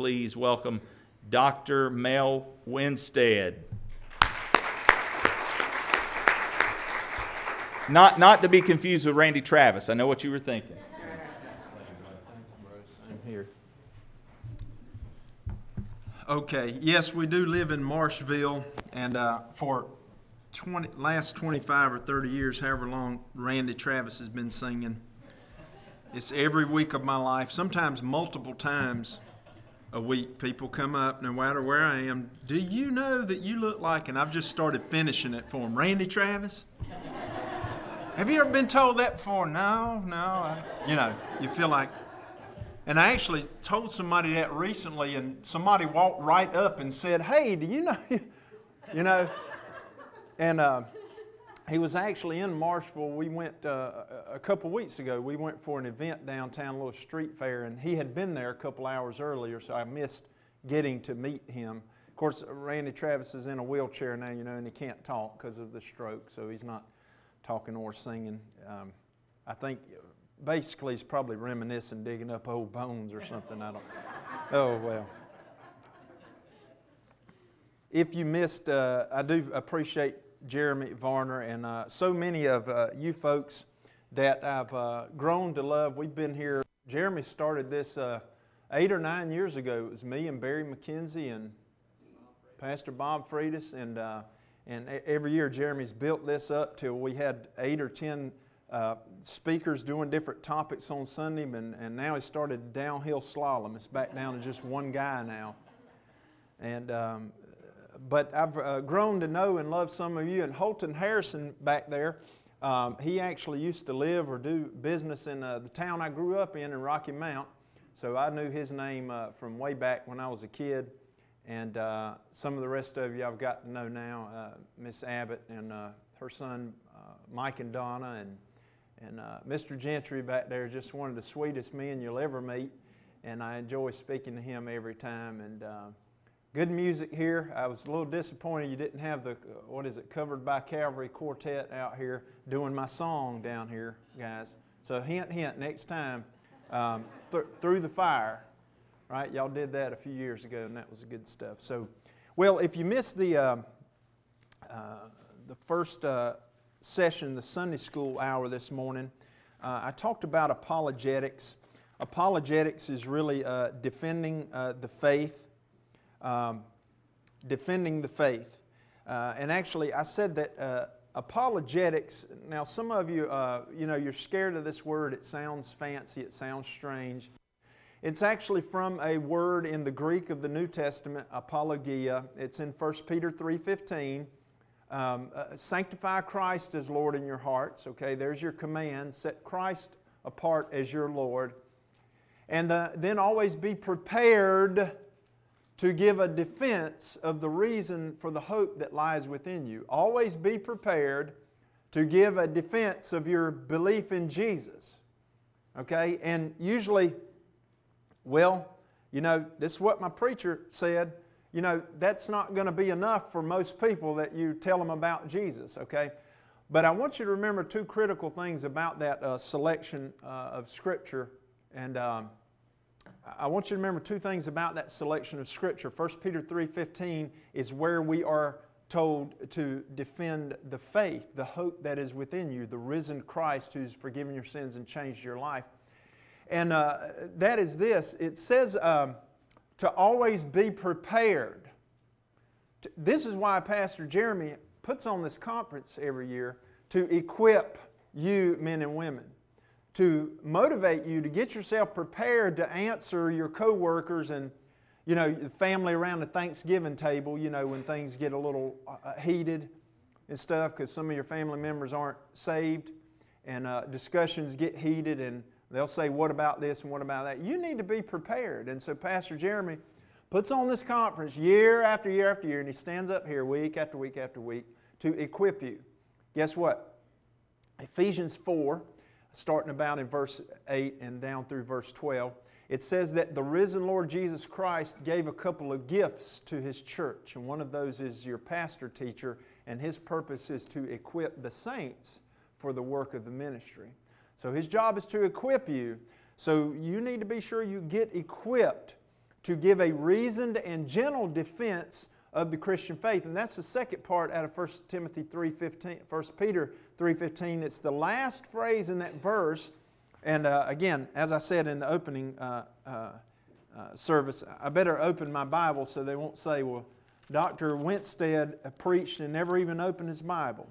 please welcome Dr. Mel Winstead. Not, not to be confused with Randy Travis. I know what you were thinking. Same here. Okay, yes, we do live in Marshville, and uh, for 20, last 25 or 30 years, however long Randy Travis has been singing, it's every week of my life, sometimes multiple times a week. People come up, no matter where I am, do you know that you look like, and I've just started finishing it for them, Randy Travis? Have you ever been told that before? No, no. I, you know, you feel like. And I actually told somebody that recently, and somebody walked right up and said, Hey, do you know? you know? And uh, he was actually in Marshville. We went uh, a couple weeks ago. We went for an event downtown, a little street fair, and he had been there a couple hours earlier, so I missed getting to meet him. Of course, Randy Travis is in a wheelchair now, you know, and he can't talk because of the stroke, so he's not talking or singing. Um, I think basically he's probably reminiscing, digging up old bones or something. I don't. Oh well. If you missed, uh, I do appreciate Jeremy Varner and uh, so many of uh, you folks that I've uh, grown to love. We've been here. Jeremy started this uh, eight or nine years ago. It was me and Barry McKenzie and Pastor Bob Freitas and uh, and every year, Jeremy's built this up till we had eight or ten uh, speakers doing different topics on Sunday, and, and now he started downhill slalom. It's back down to just one guy now. And um, but I've uh, grown to know and love some of you. And Holton Harrison back there, um, he actually used to live or do business in uh, the town I grew up in in Rocky Mount. So I knew his name uh, from way back when I was a kid. And uh, some of the rest of you I've got to know now, uh, Miss Abbott and uh, her son Mike and Donna, and, and Mr. Gentry back there, just one of the sweetest men you'll ever meet. And I enjoy speaking to him every time. And good music here. I was a little disappointed you didn't have the, what is it, Covered by Calvary Quartet out here doing my song down here, guys. So, hint, hint, next time, um, th- through the fire right? Y'all did that a few years ago, and that was good stuff. So, well, if you missed the uh, uh, the first uh, session, the Sunday school hour this morning, uh, I talked about apologetics. Apologetics is really uh, defending uh, the faith, um, defending the faith, and actually, I said that apologetics now some of you uh, you know you're scared of this word it sounds fancy it sounds strange it's actually from a word in the Greek of the New Testament, apologia. It's in 1 Peter 3.15. Um, uh, sanctify Christ as Lord in your hearts. Okay, there's your command. Set Christ apart as your Lord. And uh, then always be prepared to give a defense of the reason for the hope that lies within you. Always be prepared to give a defense of your belief in Jesus. Okay, and usually well, you know, this is what my preacher said. You know, that's not going to be enough for most people that you tell them about Jesus, okay? But I want you to remember two critical things about that uh, selection uh, of Scripture. And um, I want you to remember two things about that selection of Scripture. 1 Peter 3.15 is where we are told to defend the faith, the hope that is within you, the risen Christ who's forgiven your sins and changed your life. And uh, that is this it says um, to always be prepared. This is why Pastor Jeremy puts on this conference every year to equip you, men and women, to motivate you to get yourself prepared to answer your coworkers and you know, the family around the Thanksgiving table, you know, when things get a little uh, heated and stuff because some of your family members aren't saved and uh, discussions get heated and They'll say, What about this and what about that? You need to be prepared. And so, Pastor Jeremy puts on this conference year after year after year, and he stands up here week after week after week to equip you. Guess what? Ephesians 4, starting about in verse 8 and down through verse 12, it says that the risen Lord Jesus Christ gave a couple of gifts to his church. And one of those is your pastor teacher, and his purpose is to equip the saints for the work of the ministry. So his job is to equip you. So you need to be sure you get equipped to give a reasoned and gentle defense of the Christian faith. And that's the second part out of 1 Timothy 3.15, 1 Peter 3.15. It's the last phrase in that verse. And uh, again, as I said in the opening uh, uh, uh service, I better open my Bible so they won't say, well, Dr. Winstead preached and never even opened his Bible.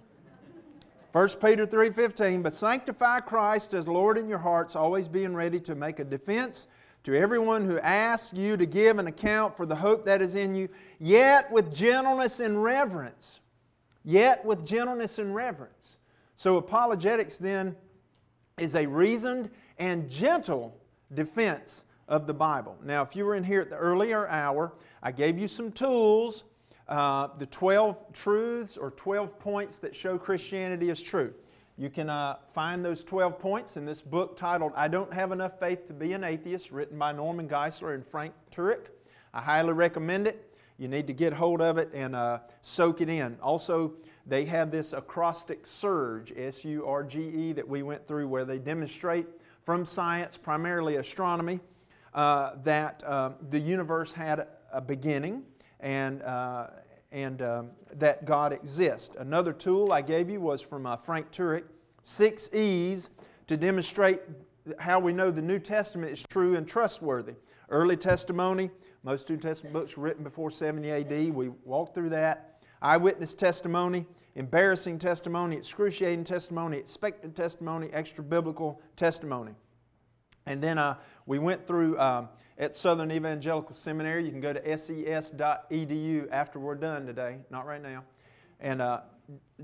1 Peter 3:15, but sanctify Christ as Lord in your hearts, always being ready to make a defense to everyone who asks you to give an account for the hope that is in you, yet with gentleness and reverence. Yet with gentleness and reverence. So apologetics then is a reasoned and gentle defense of the Bible. Now, if you were in here at the earlier hour, I gave you some tools uh, the 12 truths or 12 points that show Christianity is true. You can uh, find those 12 points in this book titled I Don't Have Enough Faith to Be an Atheist, written by Norman Geisler and Frank Turek. I highly recommend it. You need to get hold of it and uh, soak it in. Also, they have this acrostic surge, S U R G E, that we went through where they demonstrate from science, primarily astronomy, uh, that uh, the universe had a beginning and, uh, and um, that God exists. Another tool I gave you was from uh, Frank Turek, six E's to demonstrate how we know the New Testament is true and trustworthy. Early testimony, most New Testament books were written before 70 AD. We walked through that. Eyewitness testimony, embarrassing testimony, excruciating testimony, expected testimony, extra biblical testimony. And then uh, we went through um, at Southern Evangelical Seminary. You can go to ses.edu after we're done today, not right now. And uh,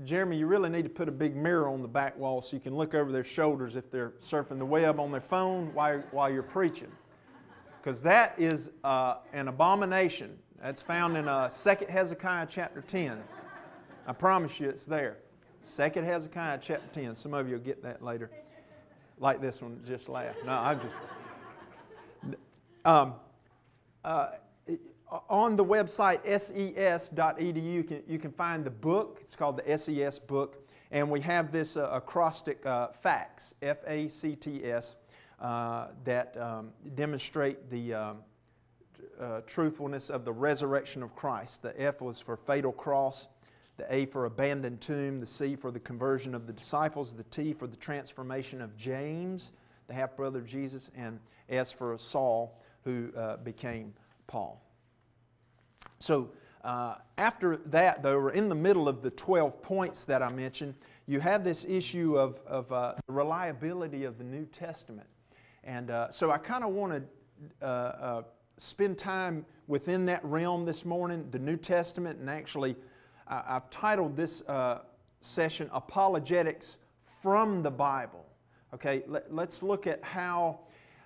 Jeremy, you really need to put a big mirror on the back wall so you can look over their shoulders if they're surfing the web on their phone while, while you're preaching. Because that is uh, an abomination. That's found in uh, 2 Hezekiah chapter 10. I promise you it's there. 2 Hezekiah chapter 10. Some of you will get that later. Like this one, just laugh. No, I'm just. Um, uh, on the website ses.edu, you can, you can find the book. It's called the SES book. And we have this uh, acrostic uh, facts, F A C T S, uh, that um, demonstrate the um, uh, truthfulness of the resurrection of Christ. The F was for fatal cross, the A for abandoned tomb, the C for the conversion of the disciples, the T for the transformation of James, the half brother of Jesus, and S for Saul who uh, became Paul. So, uh, after that, though, we're in the middle of the 12 points that I mentioned. You have this issue of, of uh, the reliability of the New Testament. And uh, so I kind of want to uh, uh, spend time within that realm this morning, the New Testament, and actually, I've titled this session Apologetics from the Bible. Okay, let, us look at how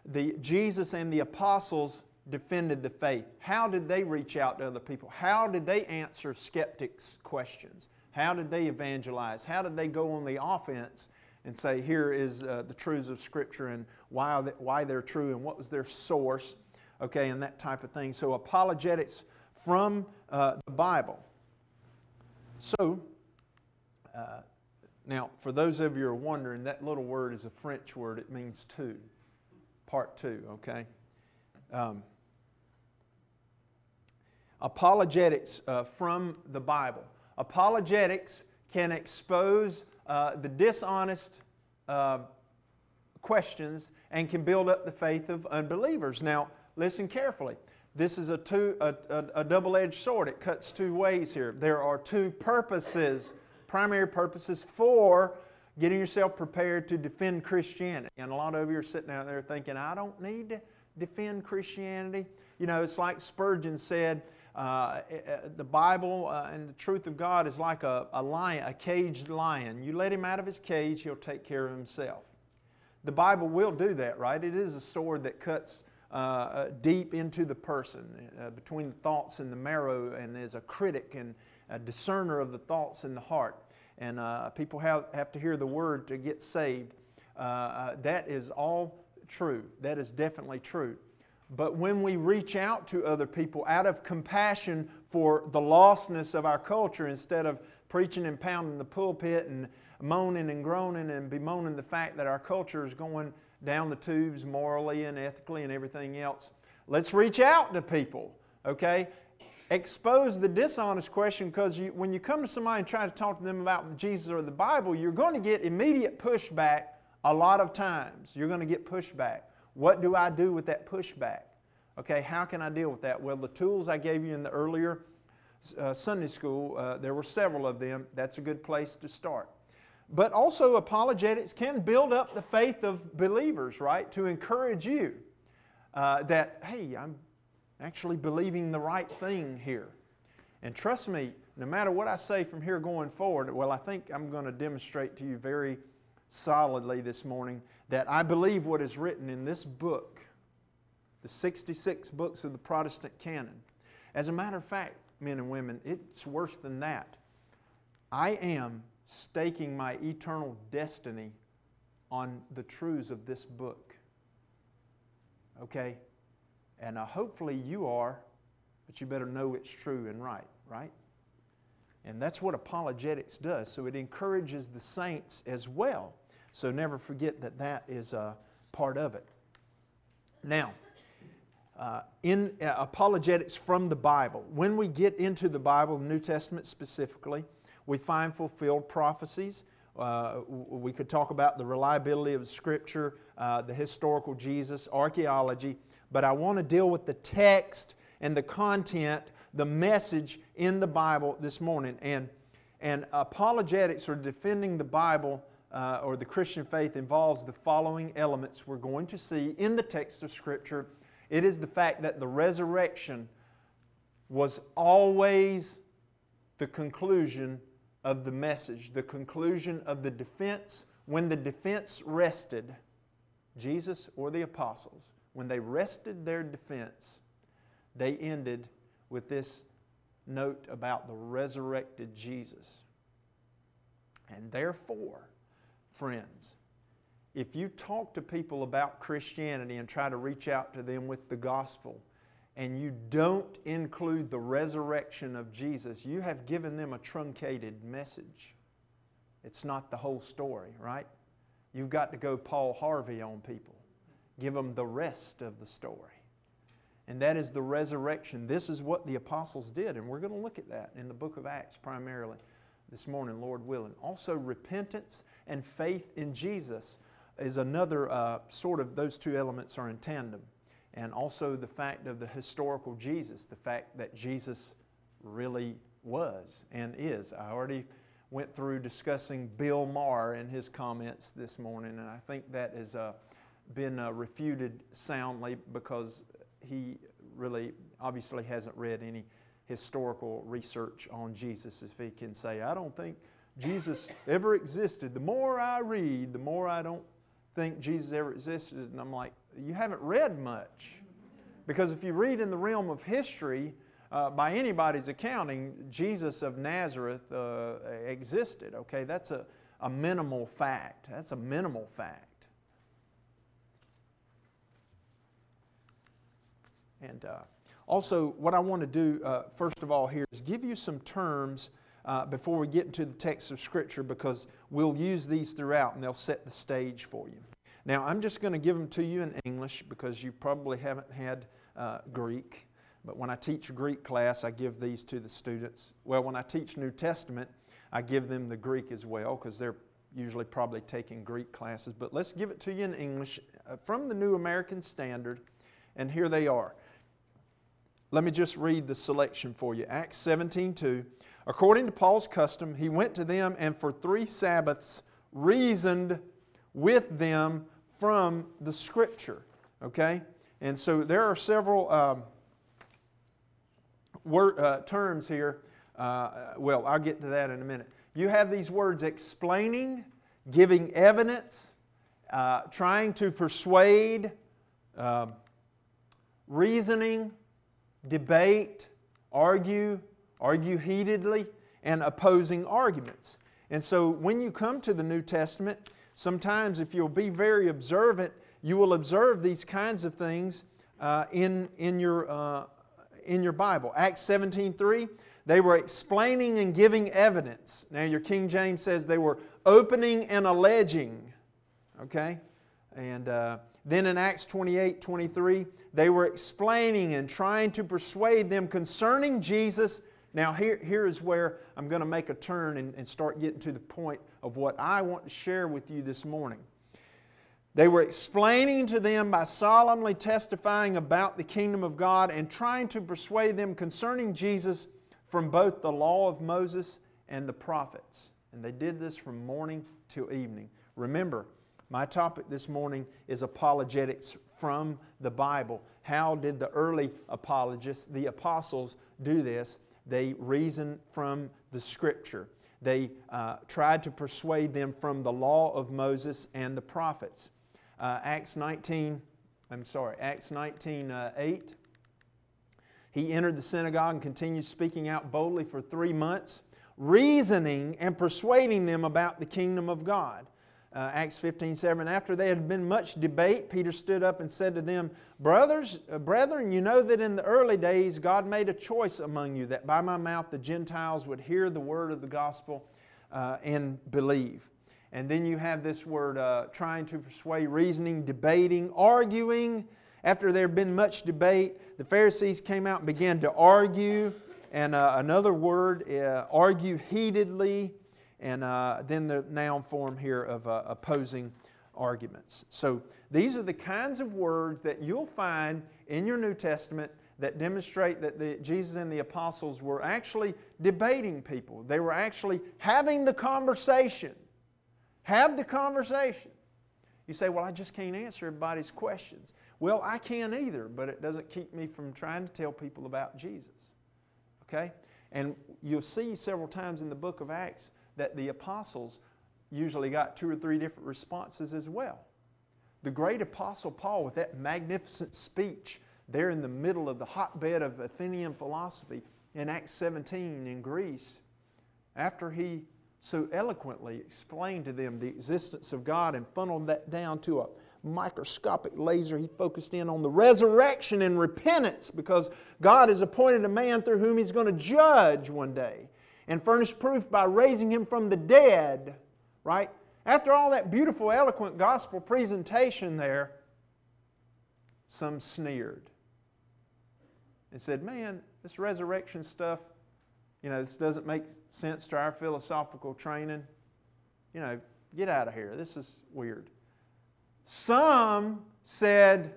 the, Jesus and the apostles defended the faith. How did they reach out to other people? How did they answer skeptics' questions? How did they evangelize? How did they go on the offense and say, here is uh, the truths of Scripture and why, why they're true and what was their source, okay, and that type of thing. So, apologetics from uh, the Bible. So, uh, now, for those of you who are wondering, that little word is a French word, it means two part two, okay? Um, apologetics uh, from the Bible. Apologetics can expose uh, the dishonest uh, questions and can build up the faith of unbelievers. Now, listen carefully. This is a, two, a, a, a double edged sword. It cuts two ways here. There are two purposes, primary purposes for getting yourself prepared to defend Christianity. And a lot of you are sitting out there thinking, I don't need to defend Christianity. You know, it's like Spurgeon said, uh, eh, eh, the Bible uh, and the truth of God is like a, a lion, a caged lion. You let him out of his cage, he'll take care of himself. The Bible will do that, right? It is a sword that cuts uh, uh deep into the person, uh, between the thoughts and the marrow, and is a critic and a discerner of the thoughts in the heart and uh, people have, have to hear the word to get saved. Uh, uh, that is all true. That is definitely true. But when we reach out to other people out of compassion for the lostness of our culture, instead of preaching and pounding the pulpit and moaning and groaning and bemoaning the fact that our culture is going down the tubes morally and ethically and everything else, Let's reach out to people, okay? Expose the dishonest question because when you come to somebody and try to talk to them about Jesus or the Bible, you're going to get immediate pushback a lot of times. You're going to get pushback. What do I do with that pushback? Okay, how can I deal with that? Well, the tools I gave you in the earlier uh, Sunday school, uh, there were several of them. That's a good place to start. But also, apologetics can build up the faith of believers, right? To encourage you uh, that, hey, I'm actually believing the right thing here. And trust me, no matter what I say from here going forward, well, I think I'm going to demonstrate to you very solidly this morning that I believe what is written in this book, the 66 books of the Protestant canon. As a matter of fact, men and women, it's worse than that. I am staking my eternal destiny on the truths of this book. Okay? And uh, hopefully you are, but you better know it's true and right, right? And that's what apologetics does. So it encourages the saints as well. So never forget that that is a part of it. Now, uh, in uh, apologetics from the Bible, when we get into the Bible, New Testament specifically, we find fulfilled prophecies. Uh, we could talk about the reliability of Scripture, uh, the historical Jesus, archaeology, but I want to deal with the text and the content, the message in the Bible this morning. And, and apologetics or defending the Bible uh, or the Christian faith involves the following elements we're going to see in the text of Scripture. It is the fact that the resurrection was always the conclusion of the message, the conclusion of the defense. When the defense rested, Jesus or the apostles, when they rested their defense, they ended with this note about the resurrected Jesus. And therefore, friends, if you talk to people about Christianity and try to reach out to them with the gospel, and you don't include the resurrection of Jesus, you have given them a truncated message. It's not the whole story, right? You've got to go Paul Harvey on people. Give them the rest of the story. And that is the resurrection. This is what the apostles did, and we're going to look at that in the book of Acts primarily this morning, Lord willing. Also, repentance and faith in Jesus is another uh, sort of, those two elements are in tandem. And also the fact of the historical Jesus, the fact that Jesus really was and is. I already went through discussing Bill Maher and his comments this morning, and I think that has uh, been uh, refuted soundly because he really obviously hasn't read any historical research on Jesus if he can say, I don't think Jesus ever existed. The more I read, the more I don't think Jesus ever existed. And I'm like, you haven't read much. Because if you read in the realm of history, uh, by anybody's accounting, Jesus of Nazareth uh, existed. Okay, that's a, a minimal fact. That's a minimal fact. And uh, also, what I want to do, uh, first of all, here is give you some terms uh, before we get into the text of Scripture because we'll use these throughout and they'll set the stage for you. Now, I'm just going to give them to you in English because you probably haven't had uh, Greek. But when I teach Greek class, I give these to the students. Well, when I teach New Testament, I give them the Greek as well because they're usually probably taking Greek classes. But let's give it to you in English uh, from the New American Standard. And here they are. Let me just read the selection for you. Acts 17 2. According to Paul's custom, he went to them and for three Sabbaths reasoned with them from the Scripture. Okay? And so there are several um, word, uh, terms here. Uh, well, I'll get to that in a minute. You have these words explaining, giving evidence, uh, trying to persuade, um, reasoning, debate, argue, argue heatedly, and opposing arguments. And so when you come to the New Testament, sometimes if you'll be very observant, you will observe these kinds of things uh, in, in, your, uh, in your Bible. Acts 17 3, they were explaining and giving evidence. Now, your King James says they were opening and alleging. Okay? And, uh, Then in Acts 28 23, they were explaining and trying to persuade them concerning Jesus. Now, here, here is where I'm going to make a turn and, and start getting to the point of what I want to share with you this morning. They were explaining to them by solemnly testifying about the kingdom of God and trying to persuade them concerning Jesus from both the law of Moses and the prophets. And they did this from morning till evening. Remember, my topic this morning is apologetics from the Bible. How did the early apologists, the apostles, do this? They reasoned from the Scripture. They uh, tried to persuade them from the law of Moses and the prophets uh, Acts 19, I'm sorry, Acts 19 uh, 8. He entered the synagogue and continued speaking out boldly for three months, reasoning and persuading them about the kingdom of God. Uh, Acts 15, 7. After there had been much debate, Peter stood up and said to them, Brothers, uh, brethren, you know that in the early days God made a choice among you that by my mouth the Gentiles would hear the word of the gospel uh, and believe. And then you have this word uh, trying to persuade, reasoning, debating, arguing. After there had been much debate, the Pharisees came out and began to argue. And uh, another word, uh, argue heatedly. And uh, then the noun form here of uh, opposing arguments. So these are the kinds of words that you'll find in your New Testament that demonstrate that the, Jesus and the apostles were actually debating people. They were actually having the conversation. Have the conversation. You say, Well, I just can't answer everybody's questions. Well, I can't either, but it doesn't keep me from trying to tell people about Jesus. Okay? And you'll see several times in the book of Acts that the apostles usually got two or three different responses as well. The great apostle Paul, with that magnificent speech there in the middle of the hotbed of Athenian philosophy in Acts 17 in Greece, after he so eloquently explained to them the existence of God and funneled that down to a microscopic laser. He focused in on the resurrection and repentance because God has appointed a man through whom He's going to judge one day and furnish proof by raising him from the dead, right? After all that beautiful, eloquent gospel presentation there, some sneered and said, Man, this resurrection stuff, you know, this doesn't make sense to our philosophical training. You know, get out of here. This is weird. Some said,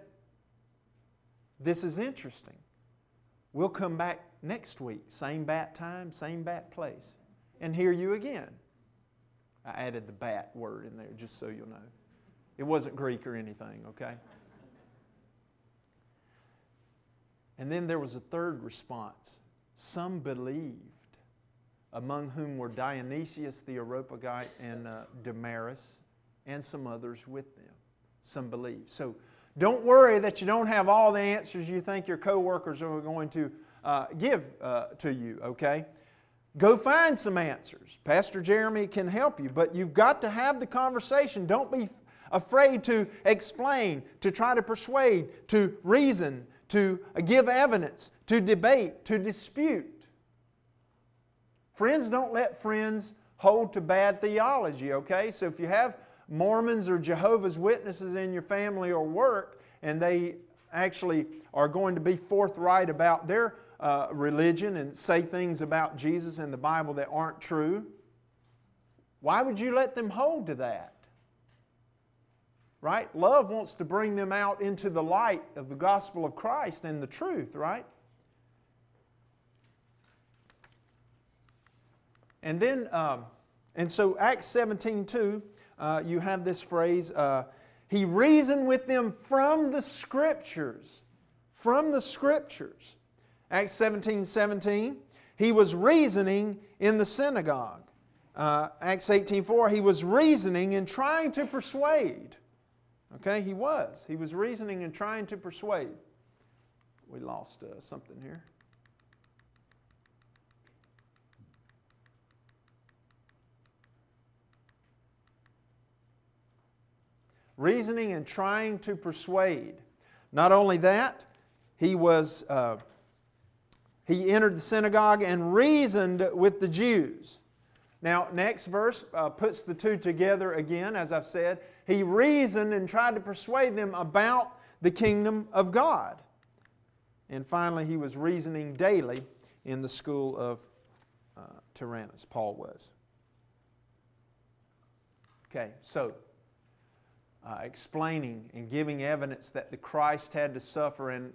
This is interesting. We'll come back next week, same bat time, same bat place, and hear you again. I added the bat word in there just so you'll know. It wasn't Greek or anything, okay? And then there was a third response. Some believed among whom were Dionysius the Areopagite and uh, Damaris, and some others with them. Some believed. So don't worry that you don't have all the answers you think your coworkers are going to uh, give uh, to you, okay? Go find some answers. Pastor Jeremy can help you, but you've got to have the conversation. Don't be afraid to explain, to try to persuade, to reason, to give evidence, to debate, to dispute. Friends don't let friends hold to bad theology, okay? So if you have Mormons or Jehovah's Witnesses in your family or work, and they actually are going to be forthright about their uh, religion and say things about Jesus and the Bible that aren't true, why would you let them hold to that? Right? Love wants to bring them out into the light of the gospel of Christ and the truth, right? And then, um, and so Acts 17 2, uh, you have this phrase, uh, he reasoned with them from the scriptures. From the scriptures. Acts 17 17, he was reasoning in the synagogue. Uh, Acts 18 4, he was reasoning and trying to persuade. Okay, he was. He was reasoning and trying to persuade. We lost uh, something here. reasoning and trying to persuade. Not only that, he was uh, he entered the synagogue and reasoned with the Jews. Now, next verse uh, puts the two together again, as I've said. he reasoned and tried to persuade them about the kingdom of God. And finally, he was reasoning daily in the school of uh, Tyrannus, Paul was. Okay, so uh, explaining and giving evidence that the Christ had to suffer and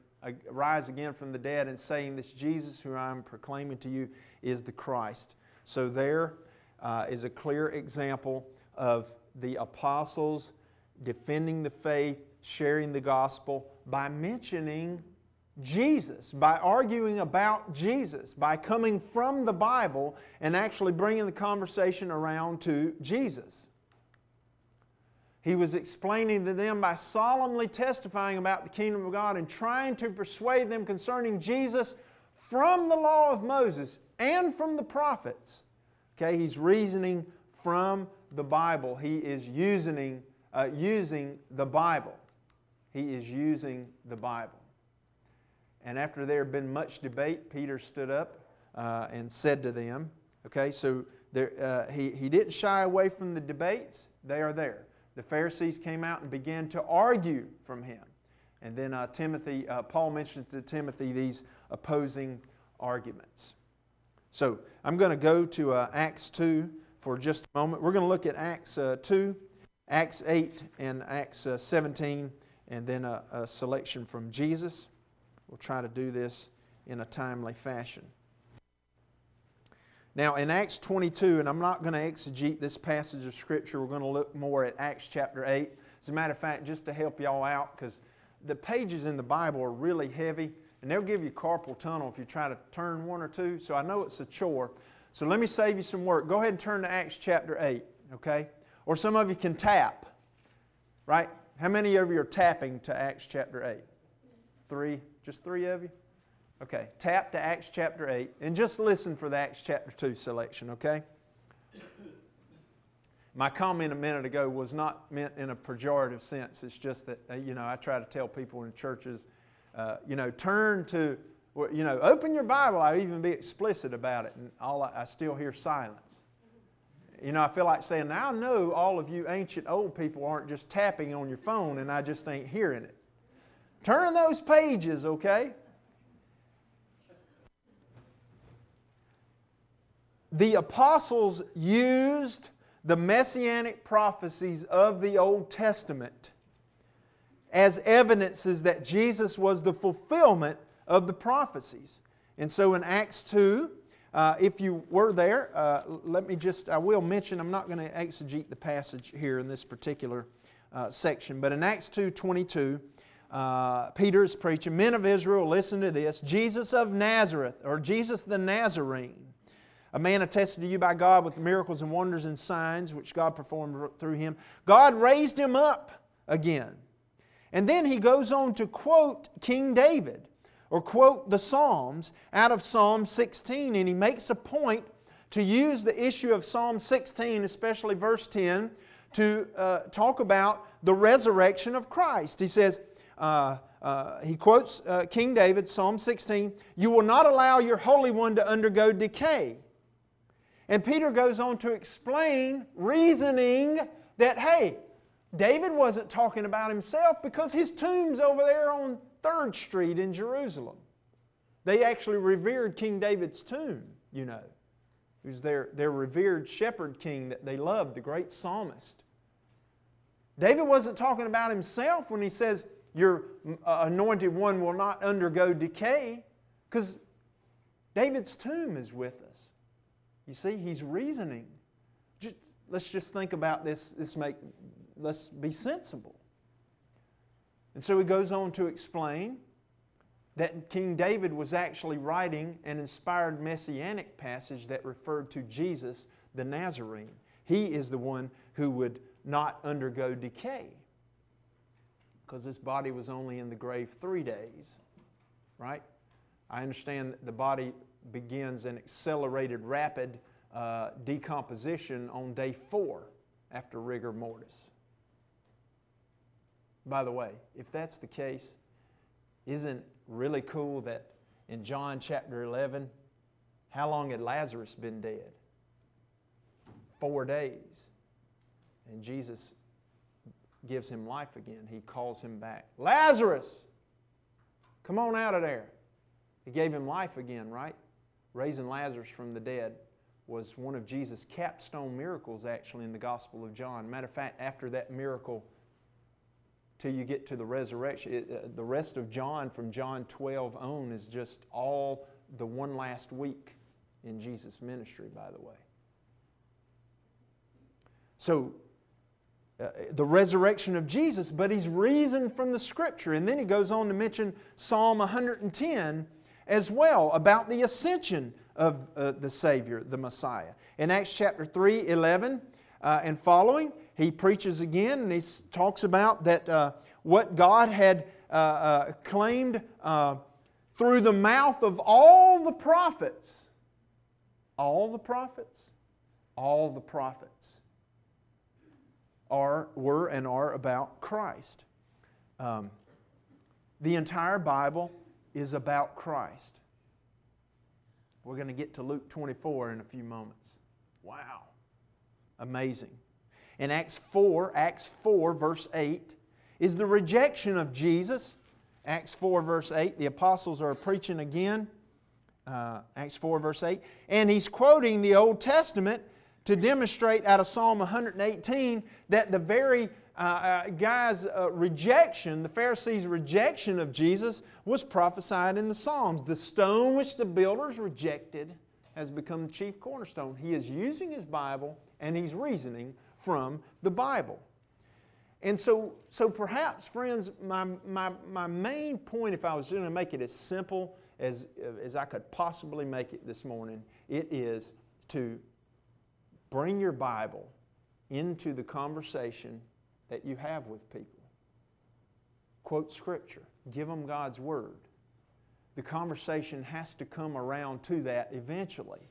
rise again from the dead, and saying, This Jesus who I'm proclaiming to you is the Christ. So there uh, is a clear example of the apostles defending the faith, sharing the gospel by mentioning Jesus, by arguing about Jesus, by coming from the Bible and actually bringing the conversation around to Jesus. He was explaining to them by solemnly testifying about the kingdom of God and trying to persuade them concerning Jesus from the law of Moses and from the prophets. Okay, he's reasoning from the Bible. He is using, uh, using the Bible. He is using the Bible. And after there had been much debate, Peter stood up uh, and said to them, okay, so there, uh, he, he didn't shy away from the debates, they are there. The Pharisees came out and began to argue from him. And then uh, Timothy, uh, Paul mentions to Timothy these opposing arguments. So I'm going to go to uh, Acts 2 for just a moment. We're going to look at Acts uh, 2, Acts 8, and Acts 17, and then a, a selection from Jesus. We'll try to do this in a timely fashion. Now, in Acts 22, and I'm not going to exegete this passage of Scripture, we're going to look more at Acts chapter 8. As a matter of fact, just to help y'all out, because the pages in the Bible are really heavy, and they'll give you carpal tunnel if you try to turn one or two, so I know it's a chore. So let me save you some work. Go ahead and turn to Acts chapter 8, okay? Or some of you can tap, right? How many of you are tapping to Acts chapter 8? Three? Just three of you? Okay, tap to Acts chapter 8 and just listen for the Acts chapter 2 selection, okay? My comment a minute ago was not meant in a pejorative sense. It's just that, uh, you know, I try to tell people in churches, uh, you know, turn to, you know, open your Bible. I even be explicit about it, and all I, I still hear silence. You know, I feel like saying, now I know all of you ancient old people aren't just tapping on your phone and I just ain't hearing it. Turn those pages, okay? The apostles used the messianic prophecies of the Old Testament as evidences that Jesus was the fulfillment of the prophecies. And so in Acts 2, uh, if you were there, uh, let me just, I will mention, I'm not going to exegete the passage here in this particular uh, section, but in Acts 2 22, uh, Peter is preaching, Men of Israel, listen to this Jesus of Nazareth, or Jesus the Nazarene, a man attested to you by God with miracles and wonders and signs which God performed through him. God raised him up again. And then he goes on to quote King David or quote the Psalms out of Psalm 16, and he makes a point to use the issue of Psalm 16, especially verse 10, to uh, talk about the resurrection of Christ. He says, uh, uh, he quotes uh, King David, Psalm 16, You will not allow your Holy One to undergo decay. And Peter goes on to explain, reasoning that, hey, David wasn't talking about himself because his tomb's over there on 3rd Street in Jerusalem. They actually revered King David's tomb, you know. He was their, their revered shepherd king that they loved, the great psalmist. David wasn't talking about himself when he says, your uh, anointed one will not undergo decay because David's tomb is with us. You see, he's reasoning. Just, let's just think about this. This make, let's be sensible. And so he goes on to explain that King David was actually writing an inspired messianic passage that referred to Jesus the Nazarene. He is the one who would not undergo decay because his body was only in the grave three days, right? I understand the body begins an accelerated, rapid uh, decomposition on day four after rigor mortis. By the way, if that's the case, isn't really cool that in John chapter 11, how long had Lazarus been dead? Four days. And Jesus gives him life again. He calls him back. Lazarus, come on out of there. He gave him life again, right? Raising Lazarus from the dead was one of Jesus' capstone miracles, actually, in the Gospel of John. Matter of fact, after that miracle, till you get to the resurrection, it, uh, the rest of John from John 12 on is just all the one last week in Jesus' ministry, by the way. So, uh, the resurrection of Jesus, but he's reasoned from the scripture. And then he goes on to mention Psalm 110 as well about the ascension of uh, the Savior, the Messiah. In Acts chapter 3 11 uh, and following, he preaches again and he talks about that uh, what God had uh, uh, claimed uh, through the mouth of all the prophets. All the prophets? All the prophets are, were and are about Christ. Um, the entire Bible is about Christ. We're going to get to Luke 24 in a few moments. Wow. Amazing. In Acts 4, Acts 4, verse 8, is the rejection of Jesus. Acts 4, verse 8, the apostles are preaching again. Uh, Acts 4, verse 8. And he's quoting the Old Testament to demonstrate out of Psalm 118 that the very uh, uh, guy's uh, rejection, the Pharisees' rejection of Jesus, was prophesied in the Psalms. The stone which the builders rejected has become the chief cornerstone. He is using his Bible and he's reasoning from the Bible. And so, so perhaps, friends, my, my, my main point, if I was going to make it as simple as, as I could possibly make it this morning, it is to Bring your Bible into the conversation that you have with people. Quote Scripture, give them God's Word. The conversation has to come around to that eventually,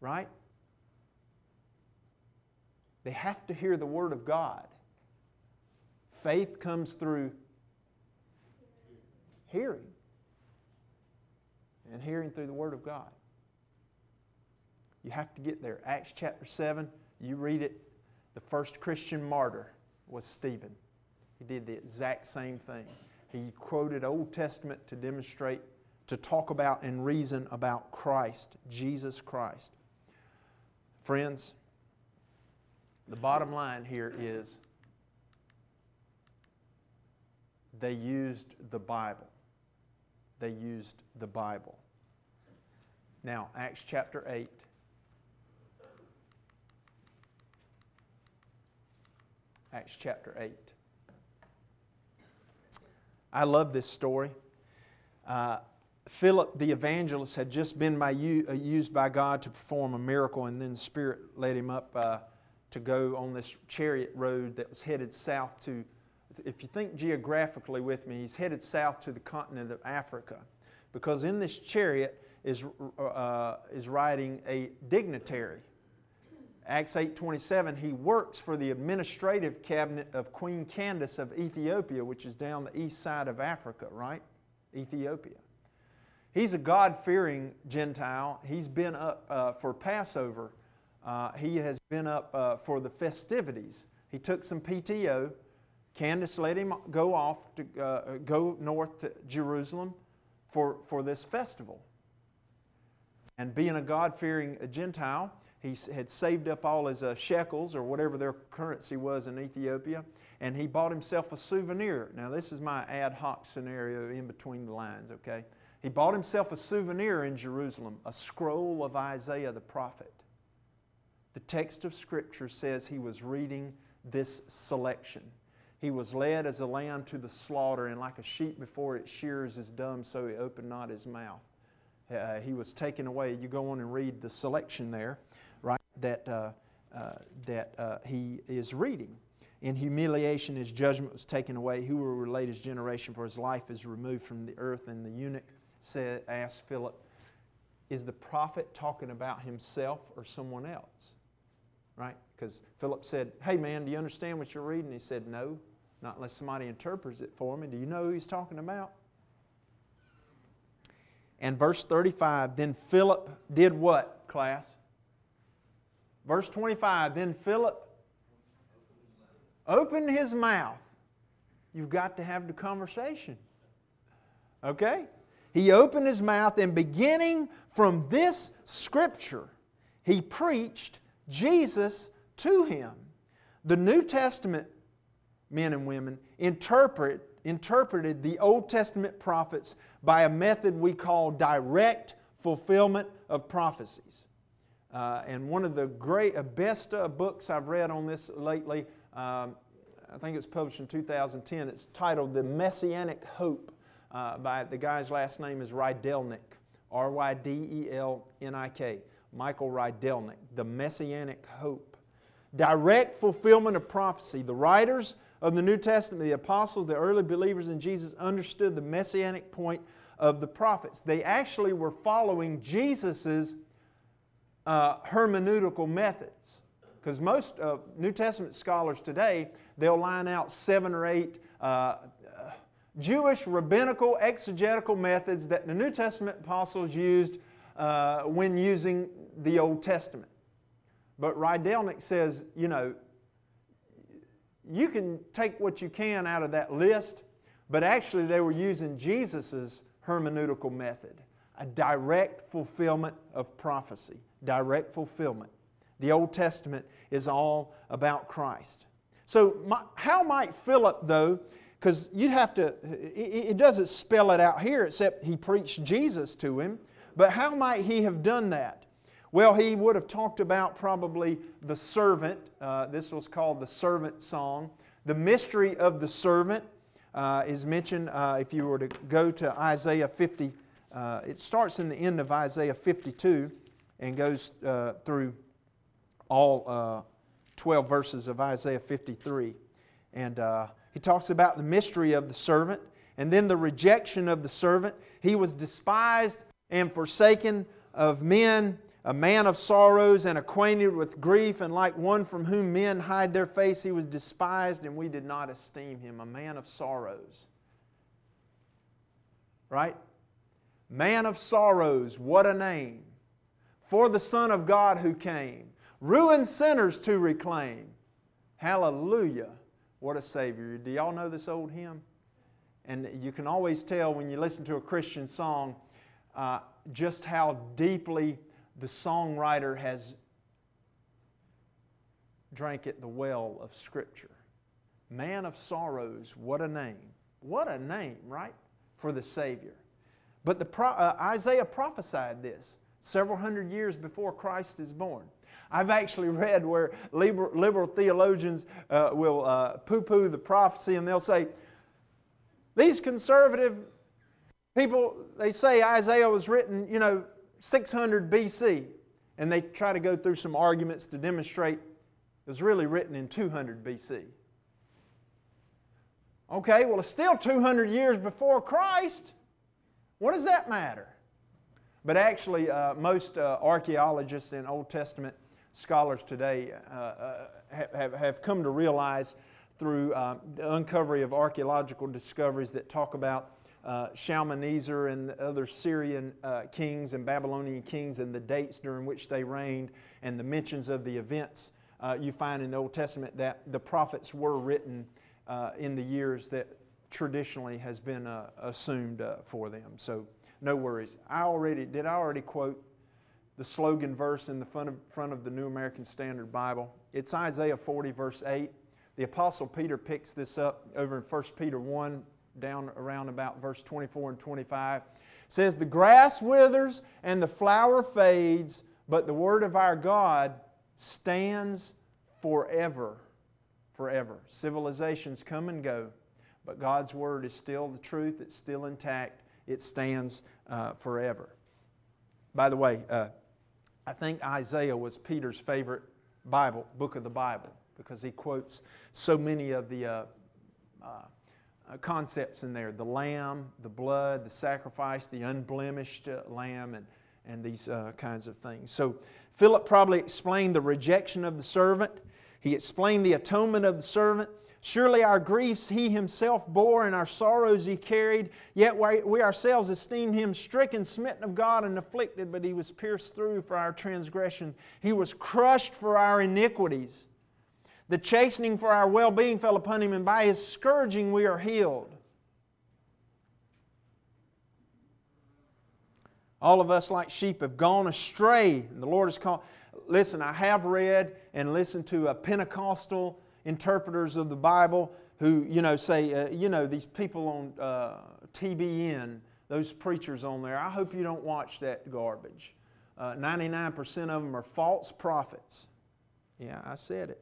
right? They have to hear the Word of God. Faith comes through hearing, and hearing through the Word of God. You have to get there. Acts chapter 7, you read it. The first Christian martyr was Stephen. He did the exact same thing. He quoted Old Testament to demonstrate, to talk about and reason about Christ, Jesus Christ. Friends, the bottom line here is they used the Bible. They used the Bible. Now, Acts chapter 8. Acts chapter 8. I love this story. Uh, Philip the evangelist had just been by, uh, used by God to perform a miracle, and then the Spirit led him up uh, to go on this chariot road that was headed south to, if you think geographically with me, he's headed south to the continent of Africa. Because in this chariot is, uh, is riding a dignitary. Acts 8:27, he works for the administrative cabinet of Queen Candace of Ethiopia, which is down the east side of Africa, right? Ethiopia. He's a God-fearing Gentile. He's been up uh, for Passover. Uh, he has been up uh, for the festivities. He took some PTO. Candace let him go off to uh, go north to Jerusalem for, for this festival. And being a God-fearing Gentile, he had saved up all his uh, shekels or whatever their currency was in Ethiopia, and he bought himself a souvenir. Now, this is my ad hoc scenario in between the lines, okay? He bought himself a souvenir in Jerusalem, a scroll of Isaiah the prophet. The text of Scripture says he was reading this selection. He was led as a lamb to the slaughter, and like a sheep before its shears is dumb, so he opened not his mouth. Uh, he was taken away. You go on and read the selection there that, uh, uh, that uh, he is reading. In humiliation, his judgment was taken away. Who will relate his generation? For his life is removed from the earth. And the eunuch said, asked Philip, Is the prophet talking about himself or someone else? Right? Because Philip said, Hey man, do you understand what you're reading? He said, No, not unless somebody interprets it for me. Do you know who he's talking about? And verse 35, then Philip did what, class? Verse 25 Then Philip opened his mouth, you've got to have the conversation. Okay? He opened his mouth, and beginning from this scripture, he preached Jesus to him. The New Testament men and women interpret, interpreted the Old Testament prophets by a method we call direct fulfillment of prophecies. Uh, and one of the great, uh, best uh, books I've read on this lately, um, I think it was published in 2010. It's titled The Messianic Hope uh, by the guy's last name is Rydelnik, R Y D E L N I K. Michael Rydelnik, The Messianic Hope. Direct fulfillment of prophecy. The writers of the New Testament, the apostles, the early believers in Jesus understood the messianic point of the prophets. They actually were following Jesus' uh, hermeneutical methods. Because most uh, New Testament scholars today, they'll line out seven or eight uh, Jewish rabbinical exegetical methods that the New Testament apostles used uh, when using the Old Testament. But Rydelnik says, you know, you can take what you can out of that list, but actually they were using Jesus' hermeneutical method, a direct fulfillment of prophecy, direct fulfillment. The Old Testament is all about Christ. So, my, how might Philip, though, because you'd have to, it, it doesn't spell it out here except he preached Jesus to him, but how might he have done that? Well, he would have talked about probably the servant. Uh, this was called the servant song. The mystery of the servant uh, is mentioned uh, if you were to go to Isaiah 50. Uh, it starts in the end of Isaiah 52 and goes uh, through all uh, 12 verses of Isaiah 53. And he talks about the mystery of the servant and then the rejection of the servant. He was despised and forsaken of men a man of sorrows and acquainted with grief, and like one from whom men hide their face, he was despised, and we did not esteem him. A man of sorrows. Right? Man of sorrows, what a name. For the Son of God who came, ruined sinners to reclaim. Hallelujah. What a Savior. Do y'all know this old hymn? And you can always tell when you listen to a Christian song uh, just how deeply the songwriter has drank at the well of Scripture. Man of sorrows, what a name. What a name, right? For the Savior. But the pro- uh, Isaiah prophesied this several hundred years before Christ is born. I've actually read where liberal, liberal theologians uh, will uh, poo poo the prophecy and they'll say, these conservative people, they say Isaiah was written, you know, 600 BC, and they try to go through some arguments to demonstrate it was really written in 200 BC. Okay, well, it's still 200 years before Christ. What does that matter? But actually, uh, most uh, archaeologists and Old Testament scholars today uh, uh have, have come to realize through uh, the uncovery of archaeological discoveries that talk about uh, Shalmaneser and other Syrian kings and Babylonian kings and the dates during which they reigned and the mentions of the events you find in the Old Testament that the prophets were written in the years that traditionally has been assumed for them. So no worries. I already did I already quote the slogan verse in the front of, front of the New American Standard Bible. It's Isaiah 40 verse 8. The Apostle Peter picks this up over in 1 Peter 1 down around about verse 24 and 25. It says, The grass withers and the flower fades, but the word of our God stands forever. Forever. Civilizations come and go, but God's word is still the truth, it's still intact, it stands uh, forever. By the way, uh, I think Isaiah was Peter's favorite Bible, book of the Bible, because he quotes so many of the uh, uh concepts in there the lamb, the blood, the sacrifice, the unblemished uh, lamb, and, and these uh, kinds of things. So, Philip probably explained the rejection of the servant, he explained the atonement of the servant. Surely our griefs he himself bore and our sorrows he carried, yet we ourselves esteemed him stricken, smitten of God, and afflicted, but he was pierced through for our transgressions. He was crushed for our iniquities. The chastening for our well being fell upon him, and by his scourging we are healed. All of us, like sheep, have gone astray, and the Lord has called. Listen, I have read and listened to a Pentecostal interpreters of the Bible who, you know, say, uh, you know, these people on uh, TBN, those preachers on there, I hope you don't watch that garbage. Uh, 99% of them are false prophets. Yeah, I said it.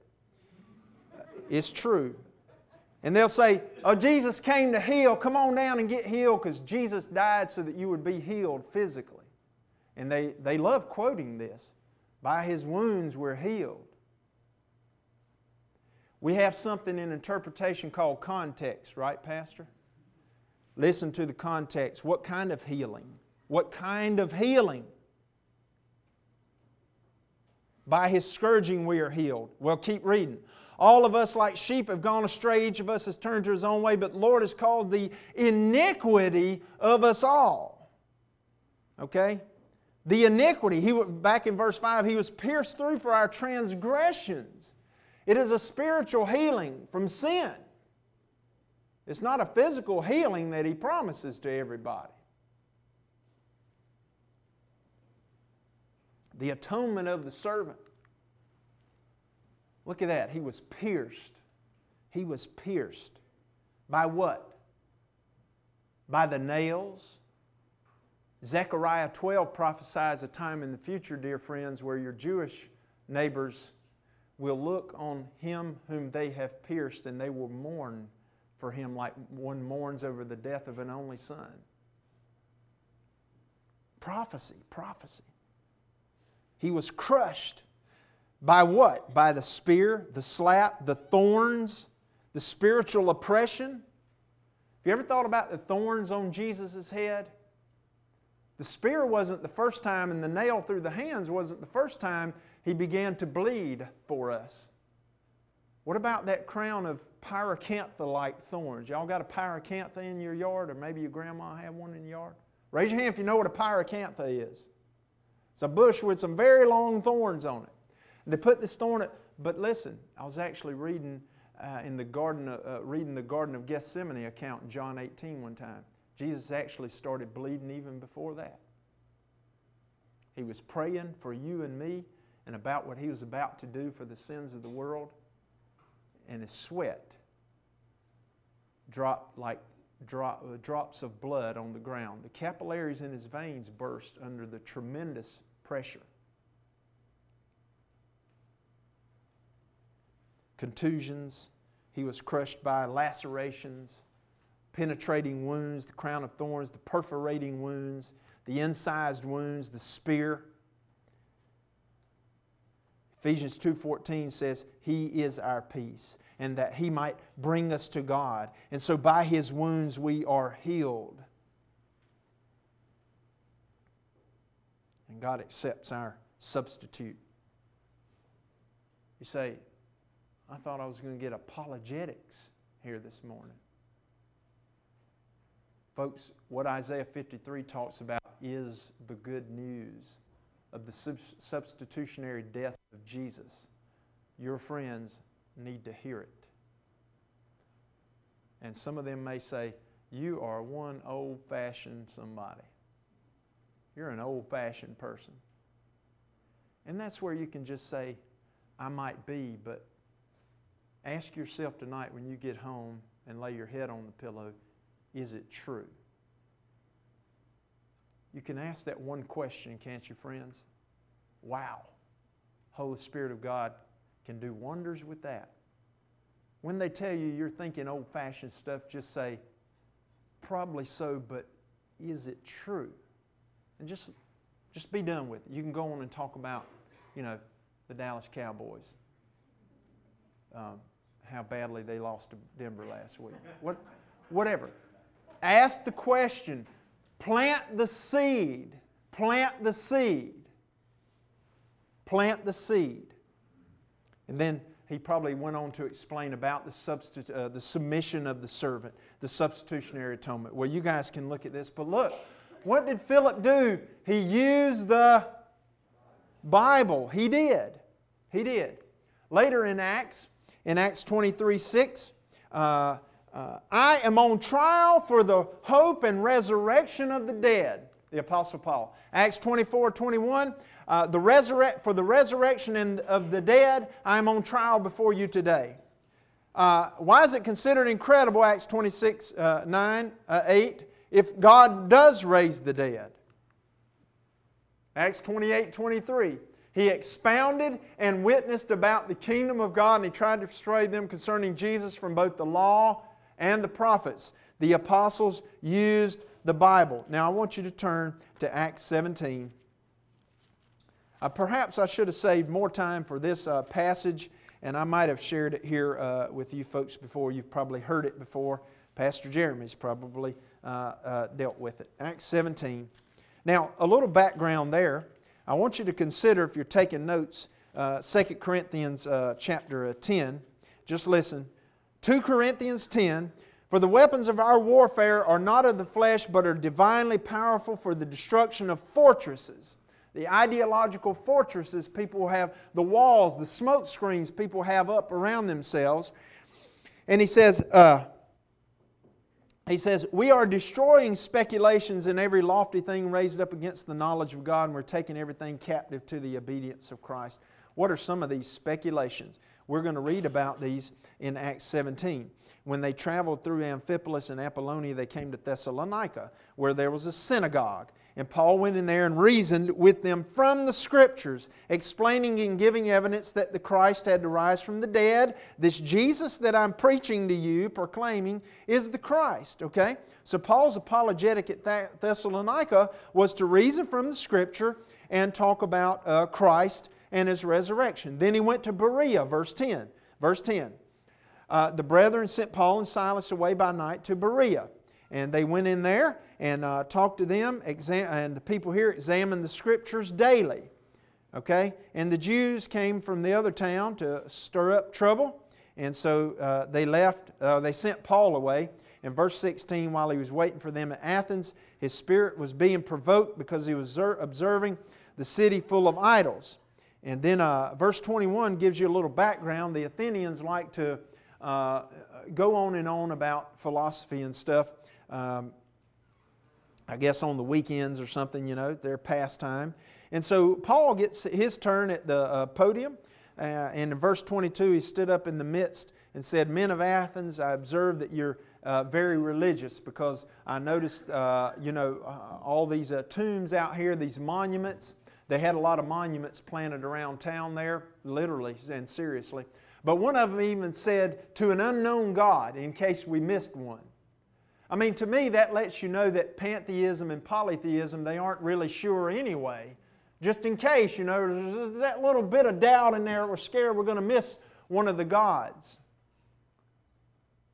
Uh, it's true. And they'll say, Oh, Jesus came to heal. Come on down and get healed because Jesus died so that you would be healed physically. And they, they love quoting this. By his wounds we're healed. We have something in interpretation called context, right, Pastor? Listen to the context. What kind of healing? What kind of healing? By his scourging we are healed. Well, keep reading. All of us, like sheep, have gone astray. Each of us has turned to his own way, but the Lord has called the iniquity of us all. Okay? The iniquity. He, back in verse 5, he was pierced through for our transgressions. It is a spiritual healing from sin. It's not a physical healing that He promises to everybody. The atonement of the servant. Look at that. He was pierced. He was pierced. By what? By the nails. Zechariah 12 prophesies a time in the future, dear friends, where your Jewish neighbors will look on him whom they have pierced and they will mourn for him like one mourns over the death of an only son. Prophecy, prophecy. He was crushed by what? By the spear, the slap, the thorns, the spiritual oppression. Have you ever thought about the thorns on Jesus' head? The spear wasn't the first time, and the nail through the hands wasn't the first time he began to bleed for us. What about that crown of pyracantha like thorns? Y'all got a pyracantha in your yard, or maybe your grandma had one in the yard? Raise your hand if you know what a pyracantha is. It's a bush with some very long thorns on it. And they put this thorn, at, but listen, I was actually reading uh, in the garden, uh, reading the Garden of Gethsemane account in John 18 one time. Jesus actually started bleeding even before that. He was praying for you and me and about what he was about to do for the sins of the world, and his sweat dropped like drop, uh, drops of blood on the ground. The capillaries in his veins burst under the tremendous pressure. Contusions, he was crushed by lacerations, penetrating wounds, the crown of thorns, the perforating wounds, the incised wounds, the spear. Ephesians 2:14 says he is our peace and that he might bring us to God. And so by his wounds we are healed. And God accepts our substitute. You say, I thought I was going to get apologetics here this morning. Folks, what Isaiah 53 talks about is the good news of the substitutionary death of Jesus, your friends need to hear it. And some of them may say, You are one old fashioned somebody. You're an old fashioned person. And that's where you can just say, I might be, but ask yourself tonight when you get home and lay your head on the pillow, is it true? You can ask that one question, can't you, friends? Wow. Holy Spirit of God can do wonders with that. When they tell you you're thinking old fashioned stuff, just say, probably so, but is it true? And just, just be done with it. You can go on and talk about, you know, the Dallas Cowboys, um, how badly they lost to Denver last week. What, whatever. Ask the question Plant the seed. Plant the seed. Plant the seed. And then he probably went on to explain about the, uh, the submission of the servant, the substitutionary atonement. Well, you guys can look at this, but look, what did Philip do? He used the Bible. He did. He did. Later in Acts, in Acts 23 6. Uh, uh, I am on trial for the hope and resurrection of the dead, the Apostle Paul. Acts 24 21, uh, the resurrect, for the resurrection of the dead, I am on trial before you today. Uh, why is it considered incredible, Acts 26 uh, 9, uh, 8, if God does raise the dead? Acts 28 23. He expounded and witnessed about the kingdom of God, and he tried to persuade them concerning Jesus from both the law and the prophets. The apostles used the Bible. Now, I want you to turn to Acts 17. Uh, perhaps I should have saved more time for this uh, passage, and I might have shared it here uh, with you folks before. You've probably heard it before. Pastor Jeremy's probably uh, uh, dealt with it. Acts 17. Now, a little background there. I want you to consider, if you're taking notes, uh, 2 Corinthians chapter uh, 10. Just listen. 2 Corinthians 10 For the weapons of our warfare are not of the flesh, but are divinely powerful for the destruction of fortresses. The ideological fortresses people have, the walls, the smoke screens people have up around themselves. And he says, uh, he says, We are destroying speculations and every lofty thing raised up against the knowledge of God, and we're taking everything captive to the obedience of Christ. What are some of these speculations? We're going to read about these in Acts 17. When they traveled through Amphipolis and Apollonia, they came to Thessalonica, where there was a synagogue. And Paul went in there and reasoned with them from the Scriptures, explaining and giving evidence that the Christ had to rise from the dead. This Jesus that I'm preaching to you, proclaiming, is the Christ. Okay? So Paul's apologetic at Thessalonica was to reason from the Scripture and talk about uh, Christ and his resurrection. Then he went to Berea, verse 10. Verse 10. Uh, the brethren sent Paul and Silas away by night to Berea. And they went in there and uh, talked to them, exam- and the people here examined the scriptures daily. Okay? And the Jews came from the other town to stir up trouble. And so uh, they left, uh, they sent Paul away. In verse 16, while he was waiting for them at Athens, his spirit was being provoked because he was observing the city full of idols. And then uh, verse 21 gives you a little background. The Athenians like to uh, go on and on about philosophy and stuff um, I guess on the weekends or something, you know, their pastime. And so Paul gets his turn at the uh, podium. Uh, and in verse 22, he stood up in the midst and said, Men of Athens, I observe that you're uh, very religious because I noticed, uh, you know, uh, all these uh, tombs out here, these monuments. They had a lot of monuments planted around town there, literally and seriously. But one of them even said, To an unknown God, in case we missed one. I mean, to me, that lets you know that pantheism and polytheism, they aren't really sure anyway. Just in case, you know, there's that little bit of doubt in there, we're scared we're going to miss one of the gods.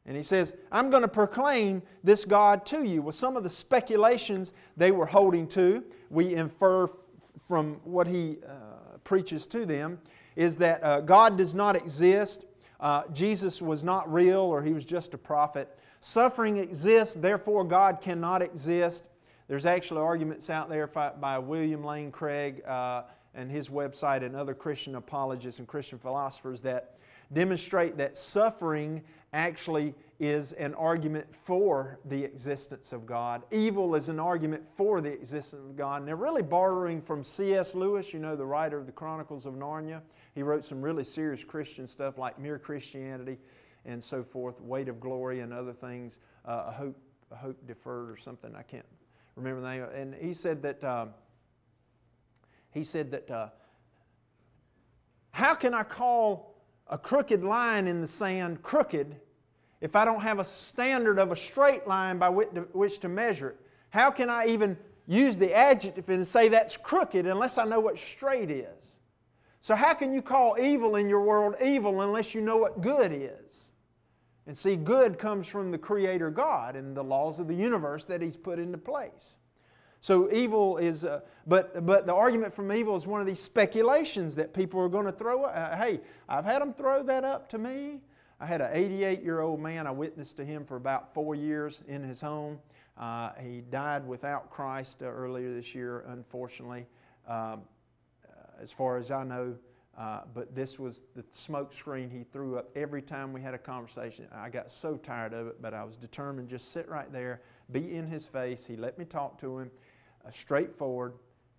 And he says, I'm going to proclaim this God to you. Well, some of the speculations they were holding to, we infer from what he uh, preaches to them, is that uh, God does not exist, uh, Jesus was not real, or he was just a prophet. Suffering exists, therefore God cannot exist. There's actually arguments out there by William Lane Craig uh, and his website and other Christian apologists and Christian philosophers that demonstrate that suffering actually is an argument for the existence of God. Evil is an argument for the existence of God. And they're really borrowing from C.S. Lewis, you know, the writer of the Chronicles of Narnia. He wrote some really serious Christian stuff like Mere Christianity and so forth, weight of glory and other things, uh, a hope, a hope deferred or something. I can't remember the name. And he said that um, he said that uh, how can I call a crooked line in the sand crooked if I don't have a standard of a straight line by which to measure it? How can I even use the adjective and say that's crooked unless I know what straight is? So, how can you call evil in your world evil unless you know what good is? And see, good comes from the Creator God and the laws of the universe that He's put into place. So evil is, uh, but, but the argument from evil is one of these speculations that people are going to throw. Uh, hey, I've had them throw that up to me. I had an 88 year old man, I witnessed to him for about four years in his home. Uh, he died without Christ uh, earlier this year, unfortunately. Um, uh, as far as I know, Uh, but this was the smoke screen he threw up every time we had a conversation. I got so tired of it, but I was determined just sit right there, be in his face. He let me talk to him, straightforward,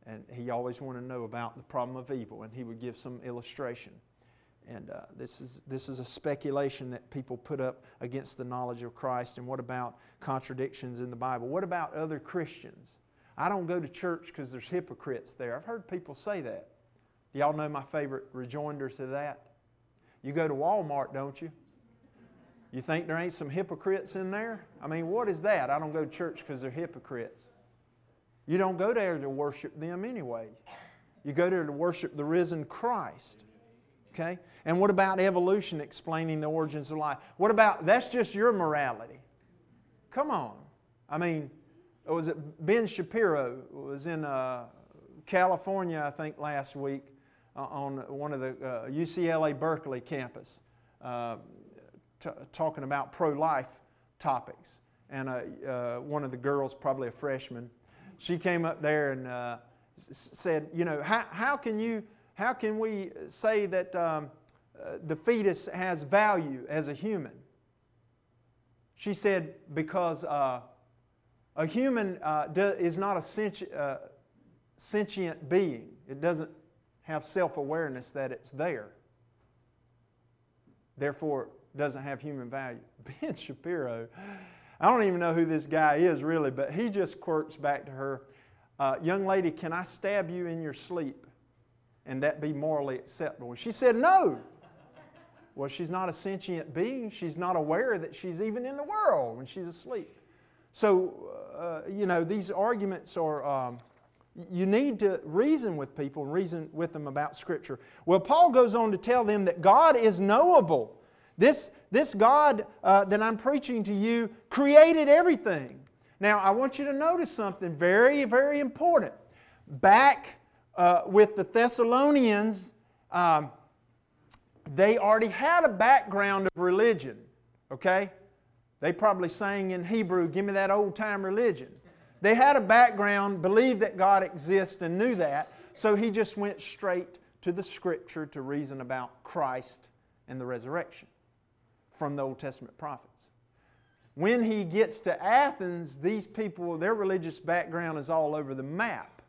and he always wanted to know about the problem of evil, and he would give some illustration. And uh, this, is, this is a speculation that people put up against the knowledge of Christ. And what about contradictions in the Bible? What about other Christians? I don't go to church because there's hypocrites there. I've heard people say that. Y'all know my favorite rejoinder to that? You go to Walmart, don't you? You think there ain't some hypocrites in there? I mean, what is that? I don't go to church because they're hypocrites. You don't go there to worship them anyway. You go there to worship the risen Christ. Okay? And what about evolution explaining the origins of life? What about that's just your morality? Come on. I mean, was it Ben Shapiro was in uh, California, I think, last week uh, on one of the uh, UCLA Berkeley campus, uh, t- talking about pro-life topics. And uh, uh, one of the girls, probably a freshman, she came up there and s- said, "You know, how, how can you?" how can we say that um, uh, the fetus has value as a human? She said, because uh, a human uh, is not a sentient, uh, sentient being. It doesn't have self awareness that it's there. Therefore, doesn't have human value. Ben Shapiro, I don't even know who this guy is really, but he just quirks back to her uh, Young lady, can I stab you in your sleep? and that be morally acceptable? And she said, No. Well, she's not a sentient being. She's not aware that she's even in the world when she's asleep. So, uh, you know, these arguments are, um, you need to reason with people and reason with them about Scripture. Well, Paul goes on to tell them that God is knowable. This, this God uh, that I'm preaching to you created everything. Now, I want you to notice something very, very important. Back uh, with the Thessalonians, um, they already had a background of religion, okay? They probably sang in Hebrew, Give me that old time religion. They had a background, believed that God exists, and knew that, so he just went straight to the scripture to reason about Christ and the resurrection from the Old Testament prophets. When he gets to Athens, these people, their religious background is all over the map.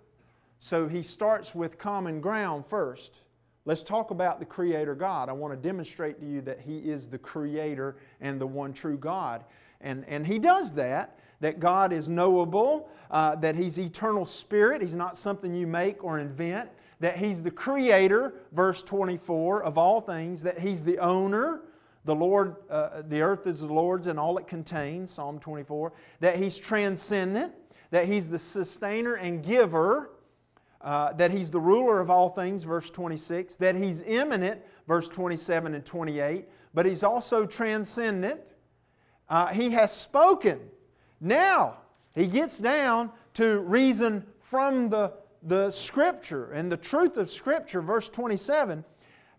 So he starts with common ground first. Let's talk about the Creator God. I want to demonstrate to you that He is the Creator and the one true God. And, and He does that, that God is knowable, uh, that He's eternal spirit, He's not something you make or invent, that He's the Creator, verse 24, of all things, that He's the owner. The Lord, uh, the earth is the Lord's and all it contains, Psalm 24. That He's transcendent, that He's the sustainer and giver, uh, that he's the ruler of all things, verse 26, that he's immanent, verse 27 and 28, but he's also transcendent. Uh, he has spoken. Now, he gets down to reason from the, the Scripture and the truth of Scripture, verse 27,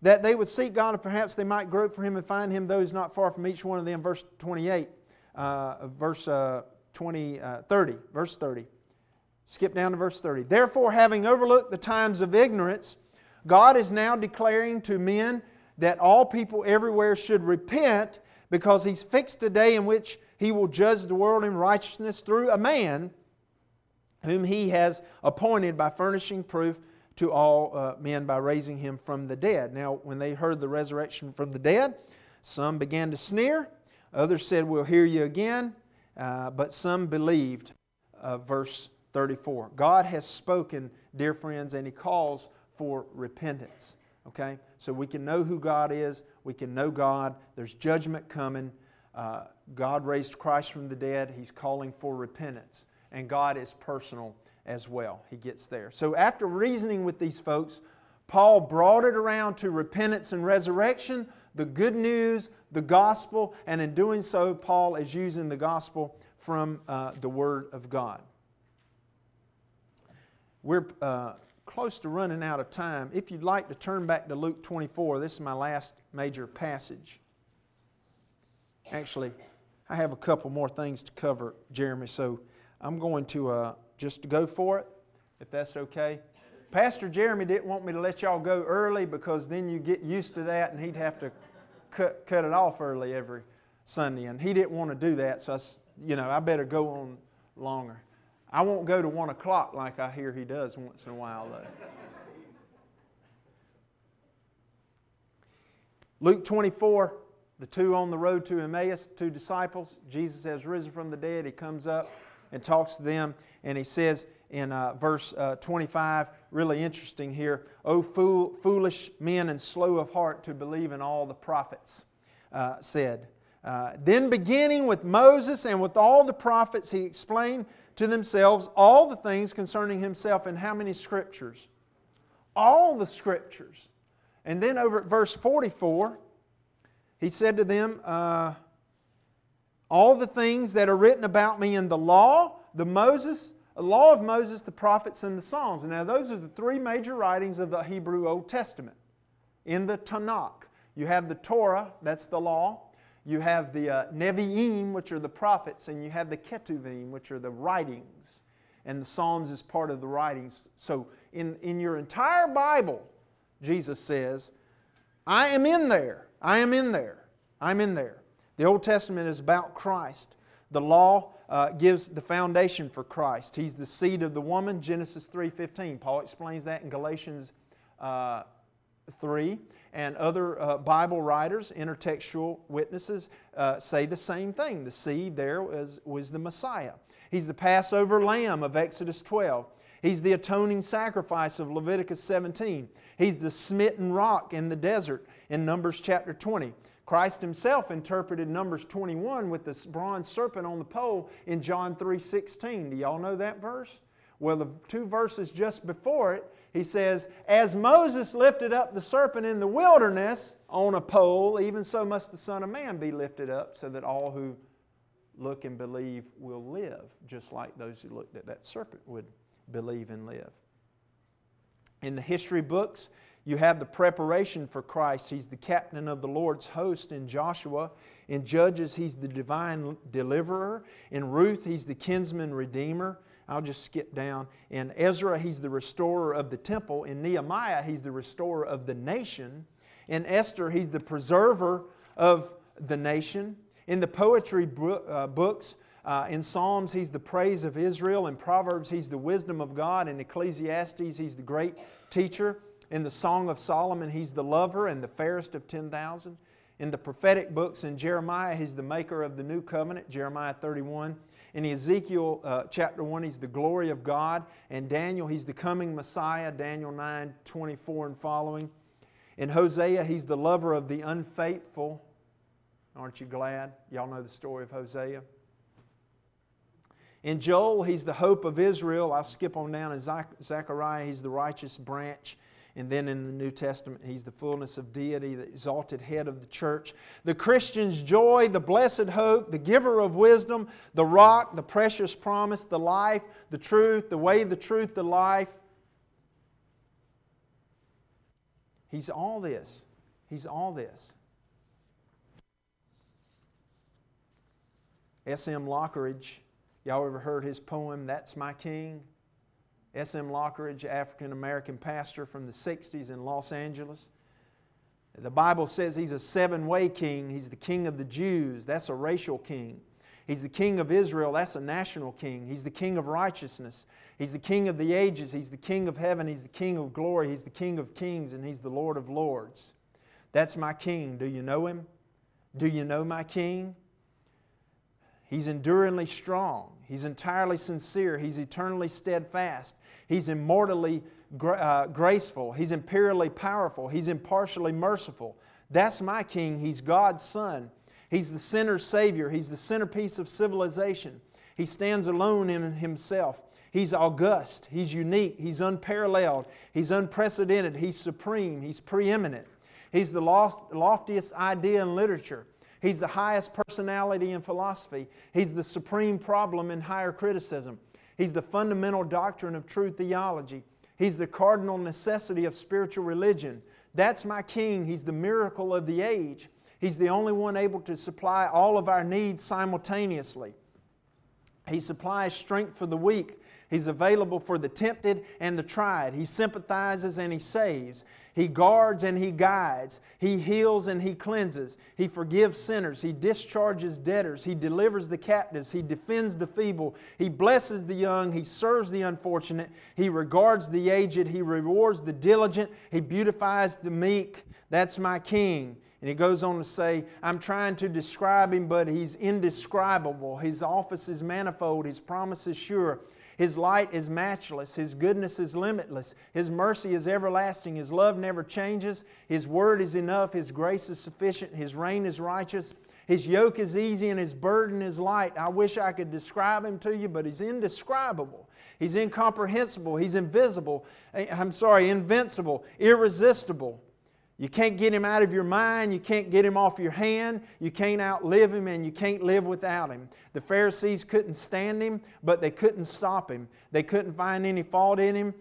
that they would seek God and perhaps they might grope for him and find him, those not far from each one of them, verse 28, uh, verse uh, 20, uh, 30, verse 30. Skip down to verse 30. Therefore, having overlooked the times of ignorance, God is now declaring to men that all people everywhere should repent because He's fixed a day in which He will judge the world in righteousness through a man whom He has appointed by furnishing proof to all uh, men by raising Him from the dead. Now, when they heard the resurrection from the dead, some began to sneer. Others said, We'll hear you again. Uh, but some believed. Uh, verse 34. God has spoken, dear friends, and He calls for repentance. Okay? So we can know who God is, we can know God. There's judgment coming. Uh, God raised Christ from the dead. He's calling for repentance. And God is personal as well. He gets there. So after reasoning with these folks, Paul brought it around to repentance and resurrection, the good news, the gospel, and in doing so, Paul is using the gospel from uh, the Word of God. We're uh, close to running out of time. If you'd like to turn back to Luke 24, this is my last major passage. Actually, I have a couple more things to cover, Jeremy, so I'm going to uh, just go for it, if that's okay. Pastor Jeremy didn't want me to let y'all go early because then you get used to that and he'd have to cut, cut it off early every Sunday. And he didn't want to do that, so I, you know, I better go on longer. I won't go to 1 o'clock like I hear he does once in a while, though. Luke 24, the two on the road to Emmaus, two disciples. Jesus has risen from the dead. He comes up and talks to them, and he says in uh, verse uh, 25, really interesting here, O fool, foolish men and slow of heart to believe in all the prophets, uh, said. Uh, then, beginning with Moses and with all the prophets, he explained to themselves all the things concerning himself and how many scriptures? All the scriptures. And then over at verse 44, he said to them, uh, All the things that are written about me in the law, the Moses, the law of Moses, the prophets, and the Psalms. Now, those are the three major writings of the Hebrew Old Testament. In the Tanakh, you have the Torah, that's the law. You have the uh, Nevi'im, which are the prophets, and you have the Ketuvim, which are the writings. And the Psalms is part of the writings. So, in, in your entire Bible, Jesus says, I am in there. I am in there. I'm in there. The Old Testament is about Christ. The law uh, gives the foundation for Christ. He's the seed of the woman, Genesis 3.15. Paul explains that in Galatians uh, 3. And other uh, Bible writers, intertextual witnesses, uh, say the same thing. The seed there was, was the Messiah. He's the Passover lamb of Exodus 12. He's the atoning sacrifice of Leviticus 17. He's the smitten rock in the desert in Numbers chapter 20. Christ himself interpreted Numbers 21 with the bronze serpent on the pole in John 3:16. Do y'all know that verse? Well, the two verses just before it, he says, As Moses lifted up the serpent in the wilderness on a pole, even so must the Son of Man be lifted up, so that all who look and believe will live, just like those who looked at that serpent would believe and live. In the history books, you have the preparation for Christ. He's the captain of the Lord's host in Joshua. In Judges, he's the divine deliverer. In Ruth, he's the kinsman redeemer. I'll just skip down. In Ezra, he's the restorer of the temple. In Nehemiah, he's the restorer of the nation. In Esther, he's the preserver of the nation. In the poetry uh, books, uh, in Psalms, he's the praise of Israel. In Proverbs, he's the wisdom of God. In Ecclesiastes, he's the great teacher. In the Song of Solomon, he's the lover and the fairest of 10,000. In the prophetic books, in Jeremiah, he's the maker of the new covenant, Jeremiah 31. In Ezekiel uh, chapter 1, he's the glory of God. And Daniel, he's the coming Messiah, Daniel 9 24 and following. In Hosea, he's the lover of the unfaithful. Aren't you glad? Y'all know the story of Hosea. In Joel, he's the hope of Israel. I'll skip on down. In Zechariah, he's the righteous branch. And then in the New Testament, he's the fullness of deity, the exalted head of the church. The Christian's joy, the blessed hope, the giver of wisdom, the rock, the precious promise, the life, the truth, the way, the truth, the life. He's all this. He's all this. S.M. Lockridge Y'all ever heard his poem, That's My King? S.M. Lockridge, African American pastor from the 60s in Los Angeles. The Bible says he's a seven way king. He's the king of the Jews. That's a racial king. He's the king of Israel. That's a national king. He's the king of righteousness. He's the king of the ages. He's the king of heaven. He's the king of glory. He's the king of kings. And he's the Lord of lords. That's my king. Do you know him? Do you know my king? He's enduringly strong. He's entirely sincere. He's eternally steadfast. He's immortally gra- uh, graceful. He's imperially powerful. He's impartially merciful. That's my king. He's God's son. He's the sinner's savior. He's the centerpiece of civilization. He stands alone in himself. He's august. He's unique. He's unparalleled. He's unprecedented. He's supreme. He's preeminent. He's the loftiest idea in literature. He's the highest personality in philosophy. He's the supreme problem in higher criticism. He's the fundamental doctrine of true theology. He's the cardinal necessity of spiritual religion. That's my king. He's the miracle of the age. He's the only one able to supply all of our needs simultaneously. He supplies strength for the weak, He's available for the tempted and the tried. He sympathizes and He saves. He guards and He guides. He heals and He cleanses. He forgives sinners. He discharges debtors. He delivers the captives. He defends the feeble. He blesses the young. He serves the unfortunate. He regards the aged. He rewards the diligent. He beautifies the meek. That's my King. And he goes on to say, I'm trying to describe him, but he's indescribable. His office is manifold, his promise is sure. His light is matchless. His goodness is limitless. His mercy is everlasting. His love never changes. His word is enough. His grace is sufficient. His reign is righteous. His yoke is easy and his burden is light. I wish I could describe him to you, but he's indescribable. He's incomprehensible. He's invisible. Eh, I'm sorry, invincible, irresistible. You can't get him out of your mind. You can't get him off your hand. You can't outlive him, and you can't live without him. The Pharisees couldn't stand him, but they couldn't stop him. They couldn't find any fault in him,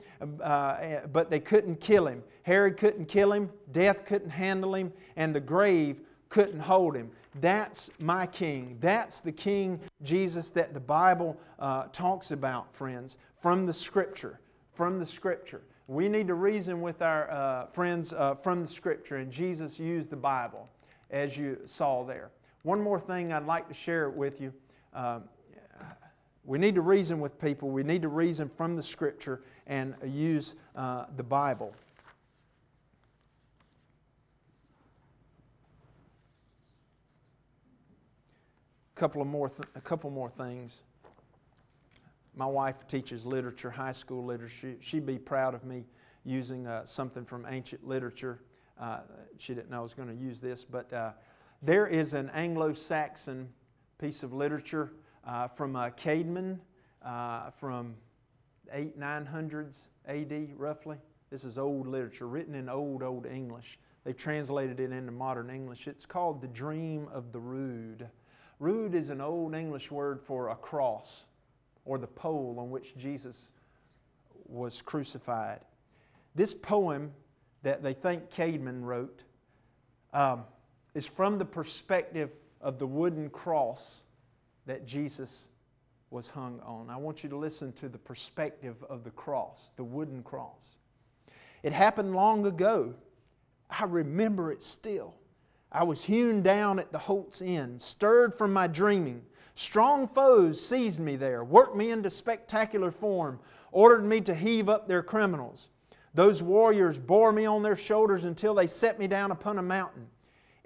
uh, but they couldn't kill him. Herod couldn't kill him, death couldn't handle him, and the grave couldn't hold him. That's my king. That's the King Jesus that the Bible uh, talks about, friends, from the Scripture. From the Scripture. We need to reason with our uh, friends uh, from the Scripture, and Jesus used the Bible, as you saw there. One more thing I'd like to share with you. Um, we need to reason with people. We need to reason from the Scripture and use uh, the Bible. Couple of more, th- a couple more things. My wife teaches literature, high school literature. She'd be proud of me using uh, something from ancient literature. Uh, she didn't know I was going to use this, but uh, there is an Anglo Saxon piece of literature uh, from uh, Caedmon uh, from 8 900s AD, roughly. This is old literature, written in old, old English. They've translated it into modern English. It's called The Dream of the Rood. Rood is an old English word for a cross or the pole on which Jesus was crucified. This poem that they think Caedmon wrote um, is from the perspective of the wooden cross that Jesus was hung on. I want you to listen to the perspective of the cross, the wooden cross. It happened long ago. I remember it still. I was hewn down at the Holt's End, stirred from my dreaming Strong foes seized me there, worked me into spectacular form, ordered me to heave up their criminals. Those warriors bore me on their shoulders until they set me down upon a mountain.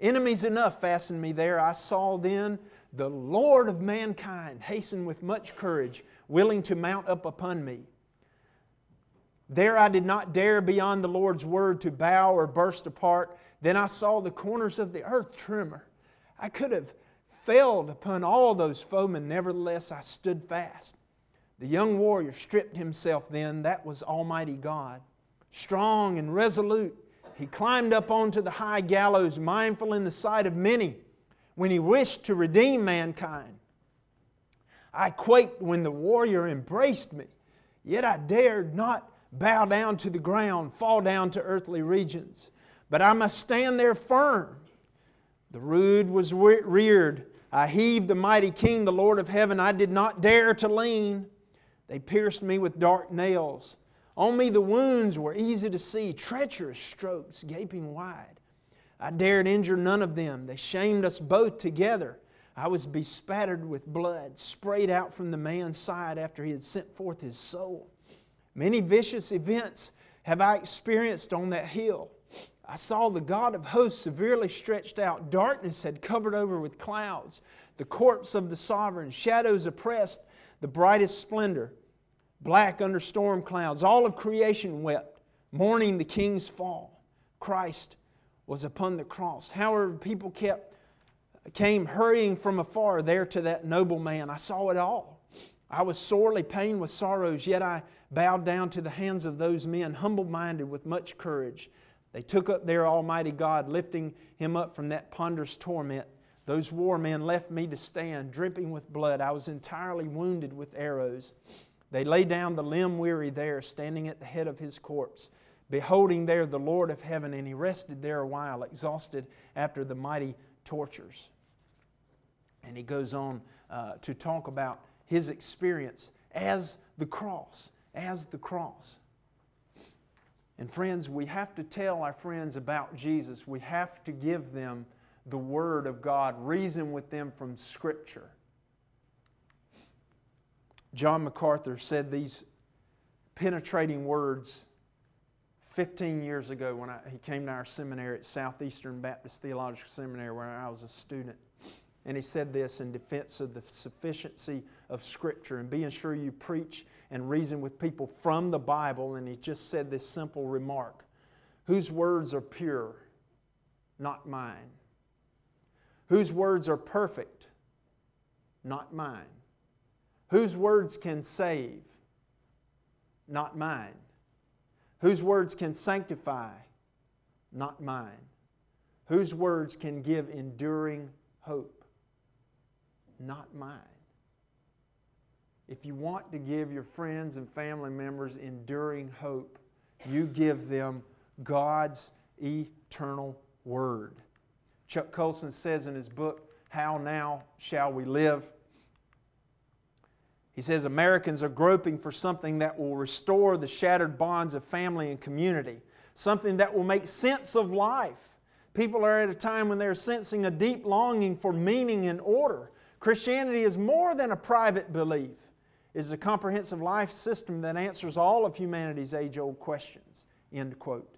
Enemies enough fastened me there. I saw then the Lord of mankind hasten with much courage, willing to mount up upon me. There I did not dare beyond the Lord's word to bow or burst apart. Then I saw the corners of the earth tremor. I could have failed upon all those foemen, nevertheless I stood fast. The young warrior stripped himself then, that was Almighty God. Strong and resolute, he climbed up onto the high gallows, mindful in the sight of many, when he wished to redeem mankind. I quaked when the warrior embraced me, yet I dared not bow down to the ground, fall down to earthly regions, but I must stand there firm. The rood was reared I heaved the mighty King, the Lord of heaven. I did not dare to lean. They pierced me with dark nails. On me the wounds were easy to see, treacherous strokes gaping wide. I dared injure none of them. They shamed us both together. I was bespattered with blood, sprayed out from the man's side after he had sent forth his soul. Many vicious events have I experienced on that hill. I saw the God of hosts severely stretched out. Darkness had covered over with clouds. The corpse of the sovereign, shadows oppressed the brightest splendor. Black under storm clouds. All of creation wept, mourning the king's fall. Christ was upon the cross. However, people kept came hurrying from afar there to that noble man. I saw it all. I was sorely pained with sorrows, yet I bowed down to the hands of those men, humble minded with much courage. They took up their Almighty God, lifting him up from that ponderous torment. Those war men left me to stand, dripping with blood. I was entirely wounded with arrows. They lay down the limb weary there, standing at the head of his corpse, beholding there the Lord of heaven, and he rested there a while, exhausted after the mighty tortures. And he goes on uh, to talk about his experience as the cross, as the cross. And friends, we have to tell our friends about Jesus. We have to give them the Word of God, reason with them from Scripture. John MacArthur said these penetrating words 15 years ago when I, he came to our seminary at Southeastern Baptist Theological Seminary where I was a student. And he said this in defense of the sufficiency of Scripture and being sure you preach and reason with people from the Bible. And he just said this simple remark Whose words are pure? Not mine. Whose words are perfect? Not mine. Whose words can save? Not mine. Whose words can sanctify? Not mine. Whose words can give enduring hope? Not mine. If you want to give your friends and family members enduring hope, you give them God's eternal word. Chuck Colson says in his book, How Now Shall We Live? He says Americans are groping for something that will restore the shattered bonds of family and community, something that will make sense of life. People are at a time when they're sensing a deep longing for meaning and order. Christianity is more than a private belief. Is a comprehensive life system that answers all of humanity's age old questions. End quote.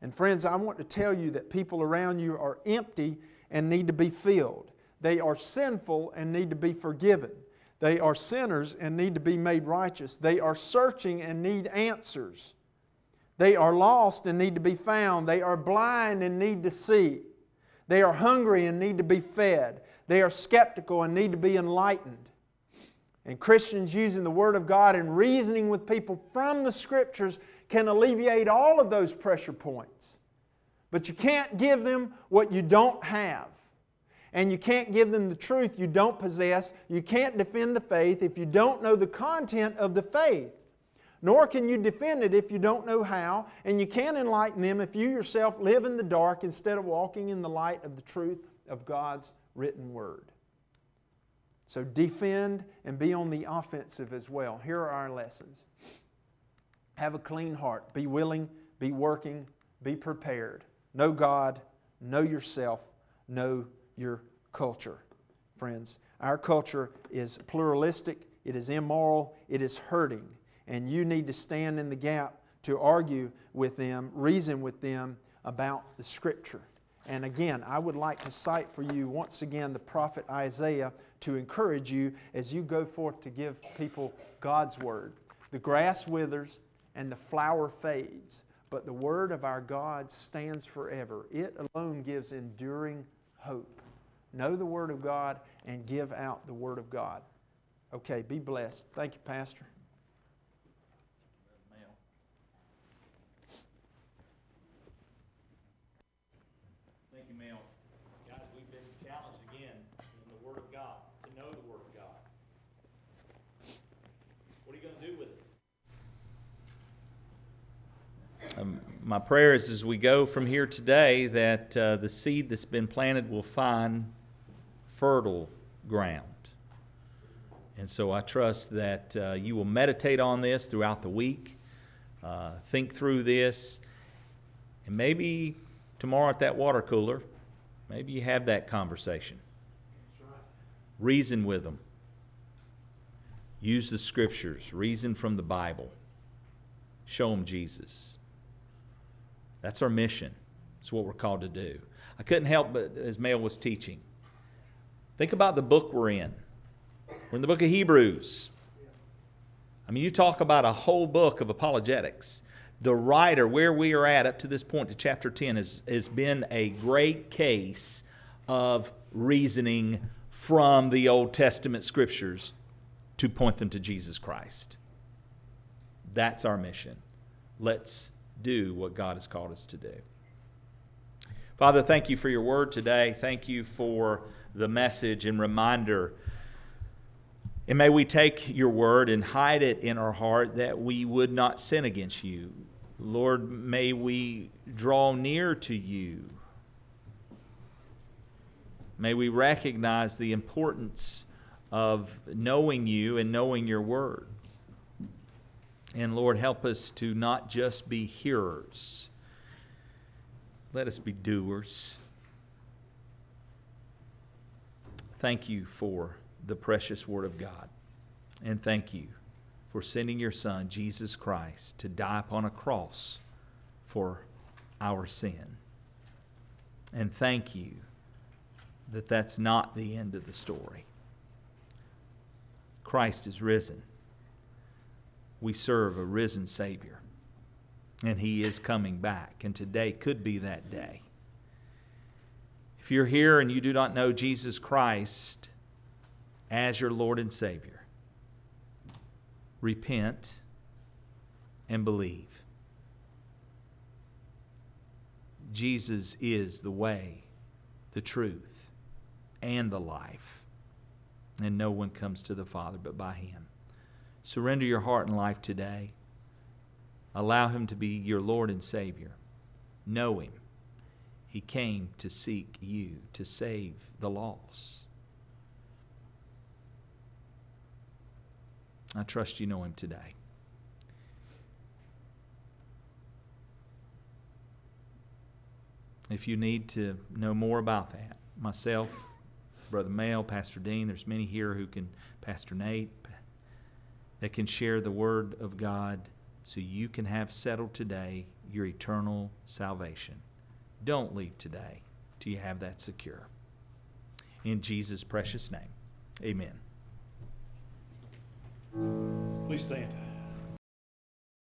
And friends, I want to tell you that people around you are empty and need to be filled. They are sinful and need to be forgiven. They are sinners and need to be made righteous. They are searching and need answers. They are lost and need to be found. They are blind and need to see. They are hungry and need to be fed. They are skeptical and need to be enlightened. And Christians using the Word of God and reasoning with people from the Scriptures can alleviate all of those pressure points. But you can't give them what you don't have and you can't give them the truth you don't possess. You can't defend the faith if you don't know the content of the faith. Nor can you defend it if you don't know how, and you can't enlighten them if you yourself live in the dark instead of walking in the light of the truth of God's written word. So defend and be on the offensive as well. Here are our lessons. Have a clean heart. Be willing, be working, be prepared. Know God, know yourself, know your culture, friends. Our culture is pluralistic, it is immoral, it is hurting, and you need to stand in the gap to argue with them, reason with them about the Scripture. And again, I would like to cite for you once again the prophet Isaiah to encourage you as you go forth to give people God's word. The grass withers and the flower fades, but the word of our God stands forever. It alone gives enduring hope know the Word of God, and give out the Word of God. Okay, be blessed. Thank you, Pastor. Thank you, Mel. Guys, we've been challenged again in the Word of God, to know the Word of God. What are you going to do with it? Um, my prayer is as we go from here today that uh, the seed that's been planted will find fertile ground. And so I trust that uh, you will meditate on this throughout the week, uh, think through this, and maybe tomorrow at that water cooler, maybe you have that conversation. Reason with them. Use the scriptures, reason from the Bible. Show them Jesus. That's our mission. It's what we're called to do. I couldn't help but, as Mel was teaching, Think about the book we're in. We're in the book of Hebrews. I mean, you talk about a whole book of apologetics. The writer, where we are at up to this point to chapter 10, has, has been a great case of reasoning from the Old Testament scriptures to point them to Jesus Christ. That's our mission. Let's do what God has called us to do. Father, thank you for your word today. Thank you for the message and reminder. And may we take your word and hide it in our heart that we would not sin against you. Lord, may we draw near to you. May we recognize the importance of knowing you and knowing your word. And Lord, help us to not just be hearers, let us be doers. Thank you for the precious Word of God. And thank you for sending your Son, Jesus Christ, to die upon a cross for our sin. And thank you that that's not the end of the story. Christ is risen. We serve a risen Savior, and He is coming back. And today could be that day. If you're here and you do not know Jesus Christ as your Lord and Savior, repent and believe. Jesus is the way, the truth, and the life. And no one comes to the Father but by Him. Surrender your heart and life today. Allow Him to be your Lord and Savior. Know Him. He came to seek you, to save the lost. I trust you know Him today. If you need to know more about that, myself, Brother Mel, Pastor Dean, there's many here who can, Pastor Nate, that can share the Word of God so you can have settled today your eternal salvation. Don't leave today till you have that secure. In Jesus' precious name, amen. Please stand.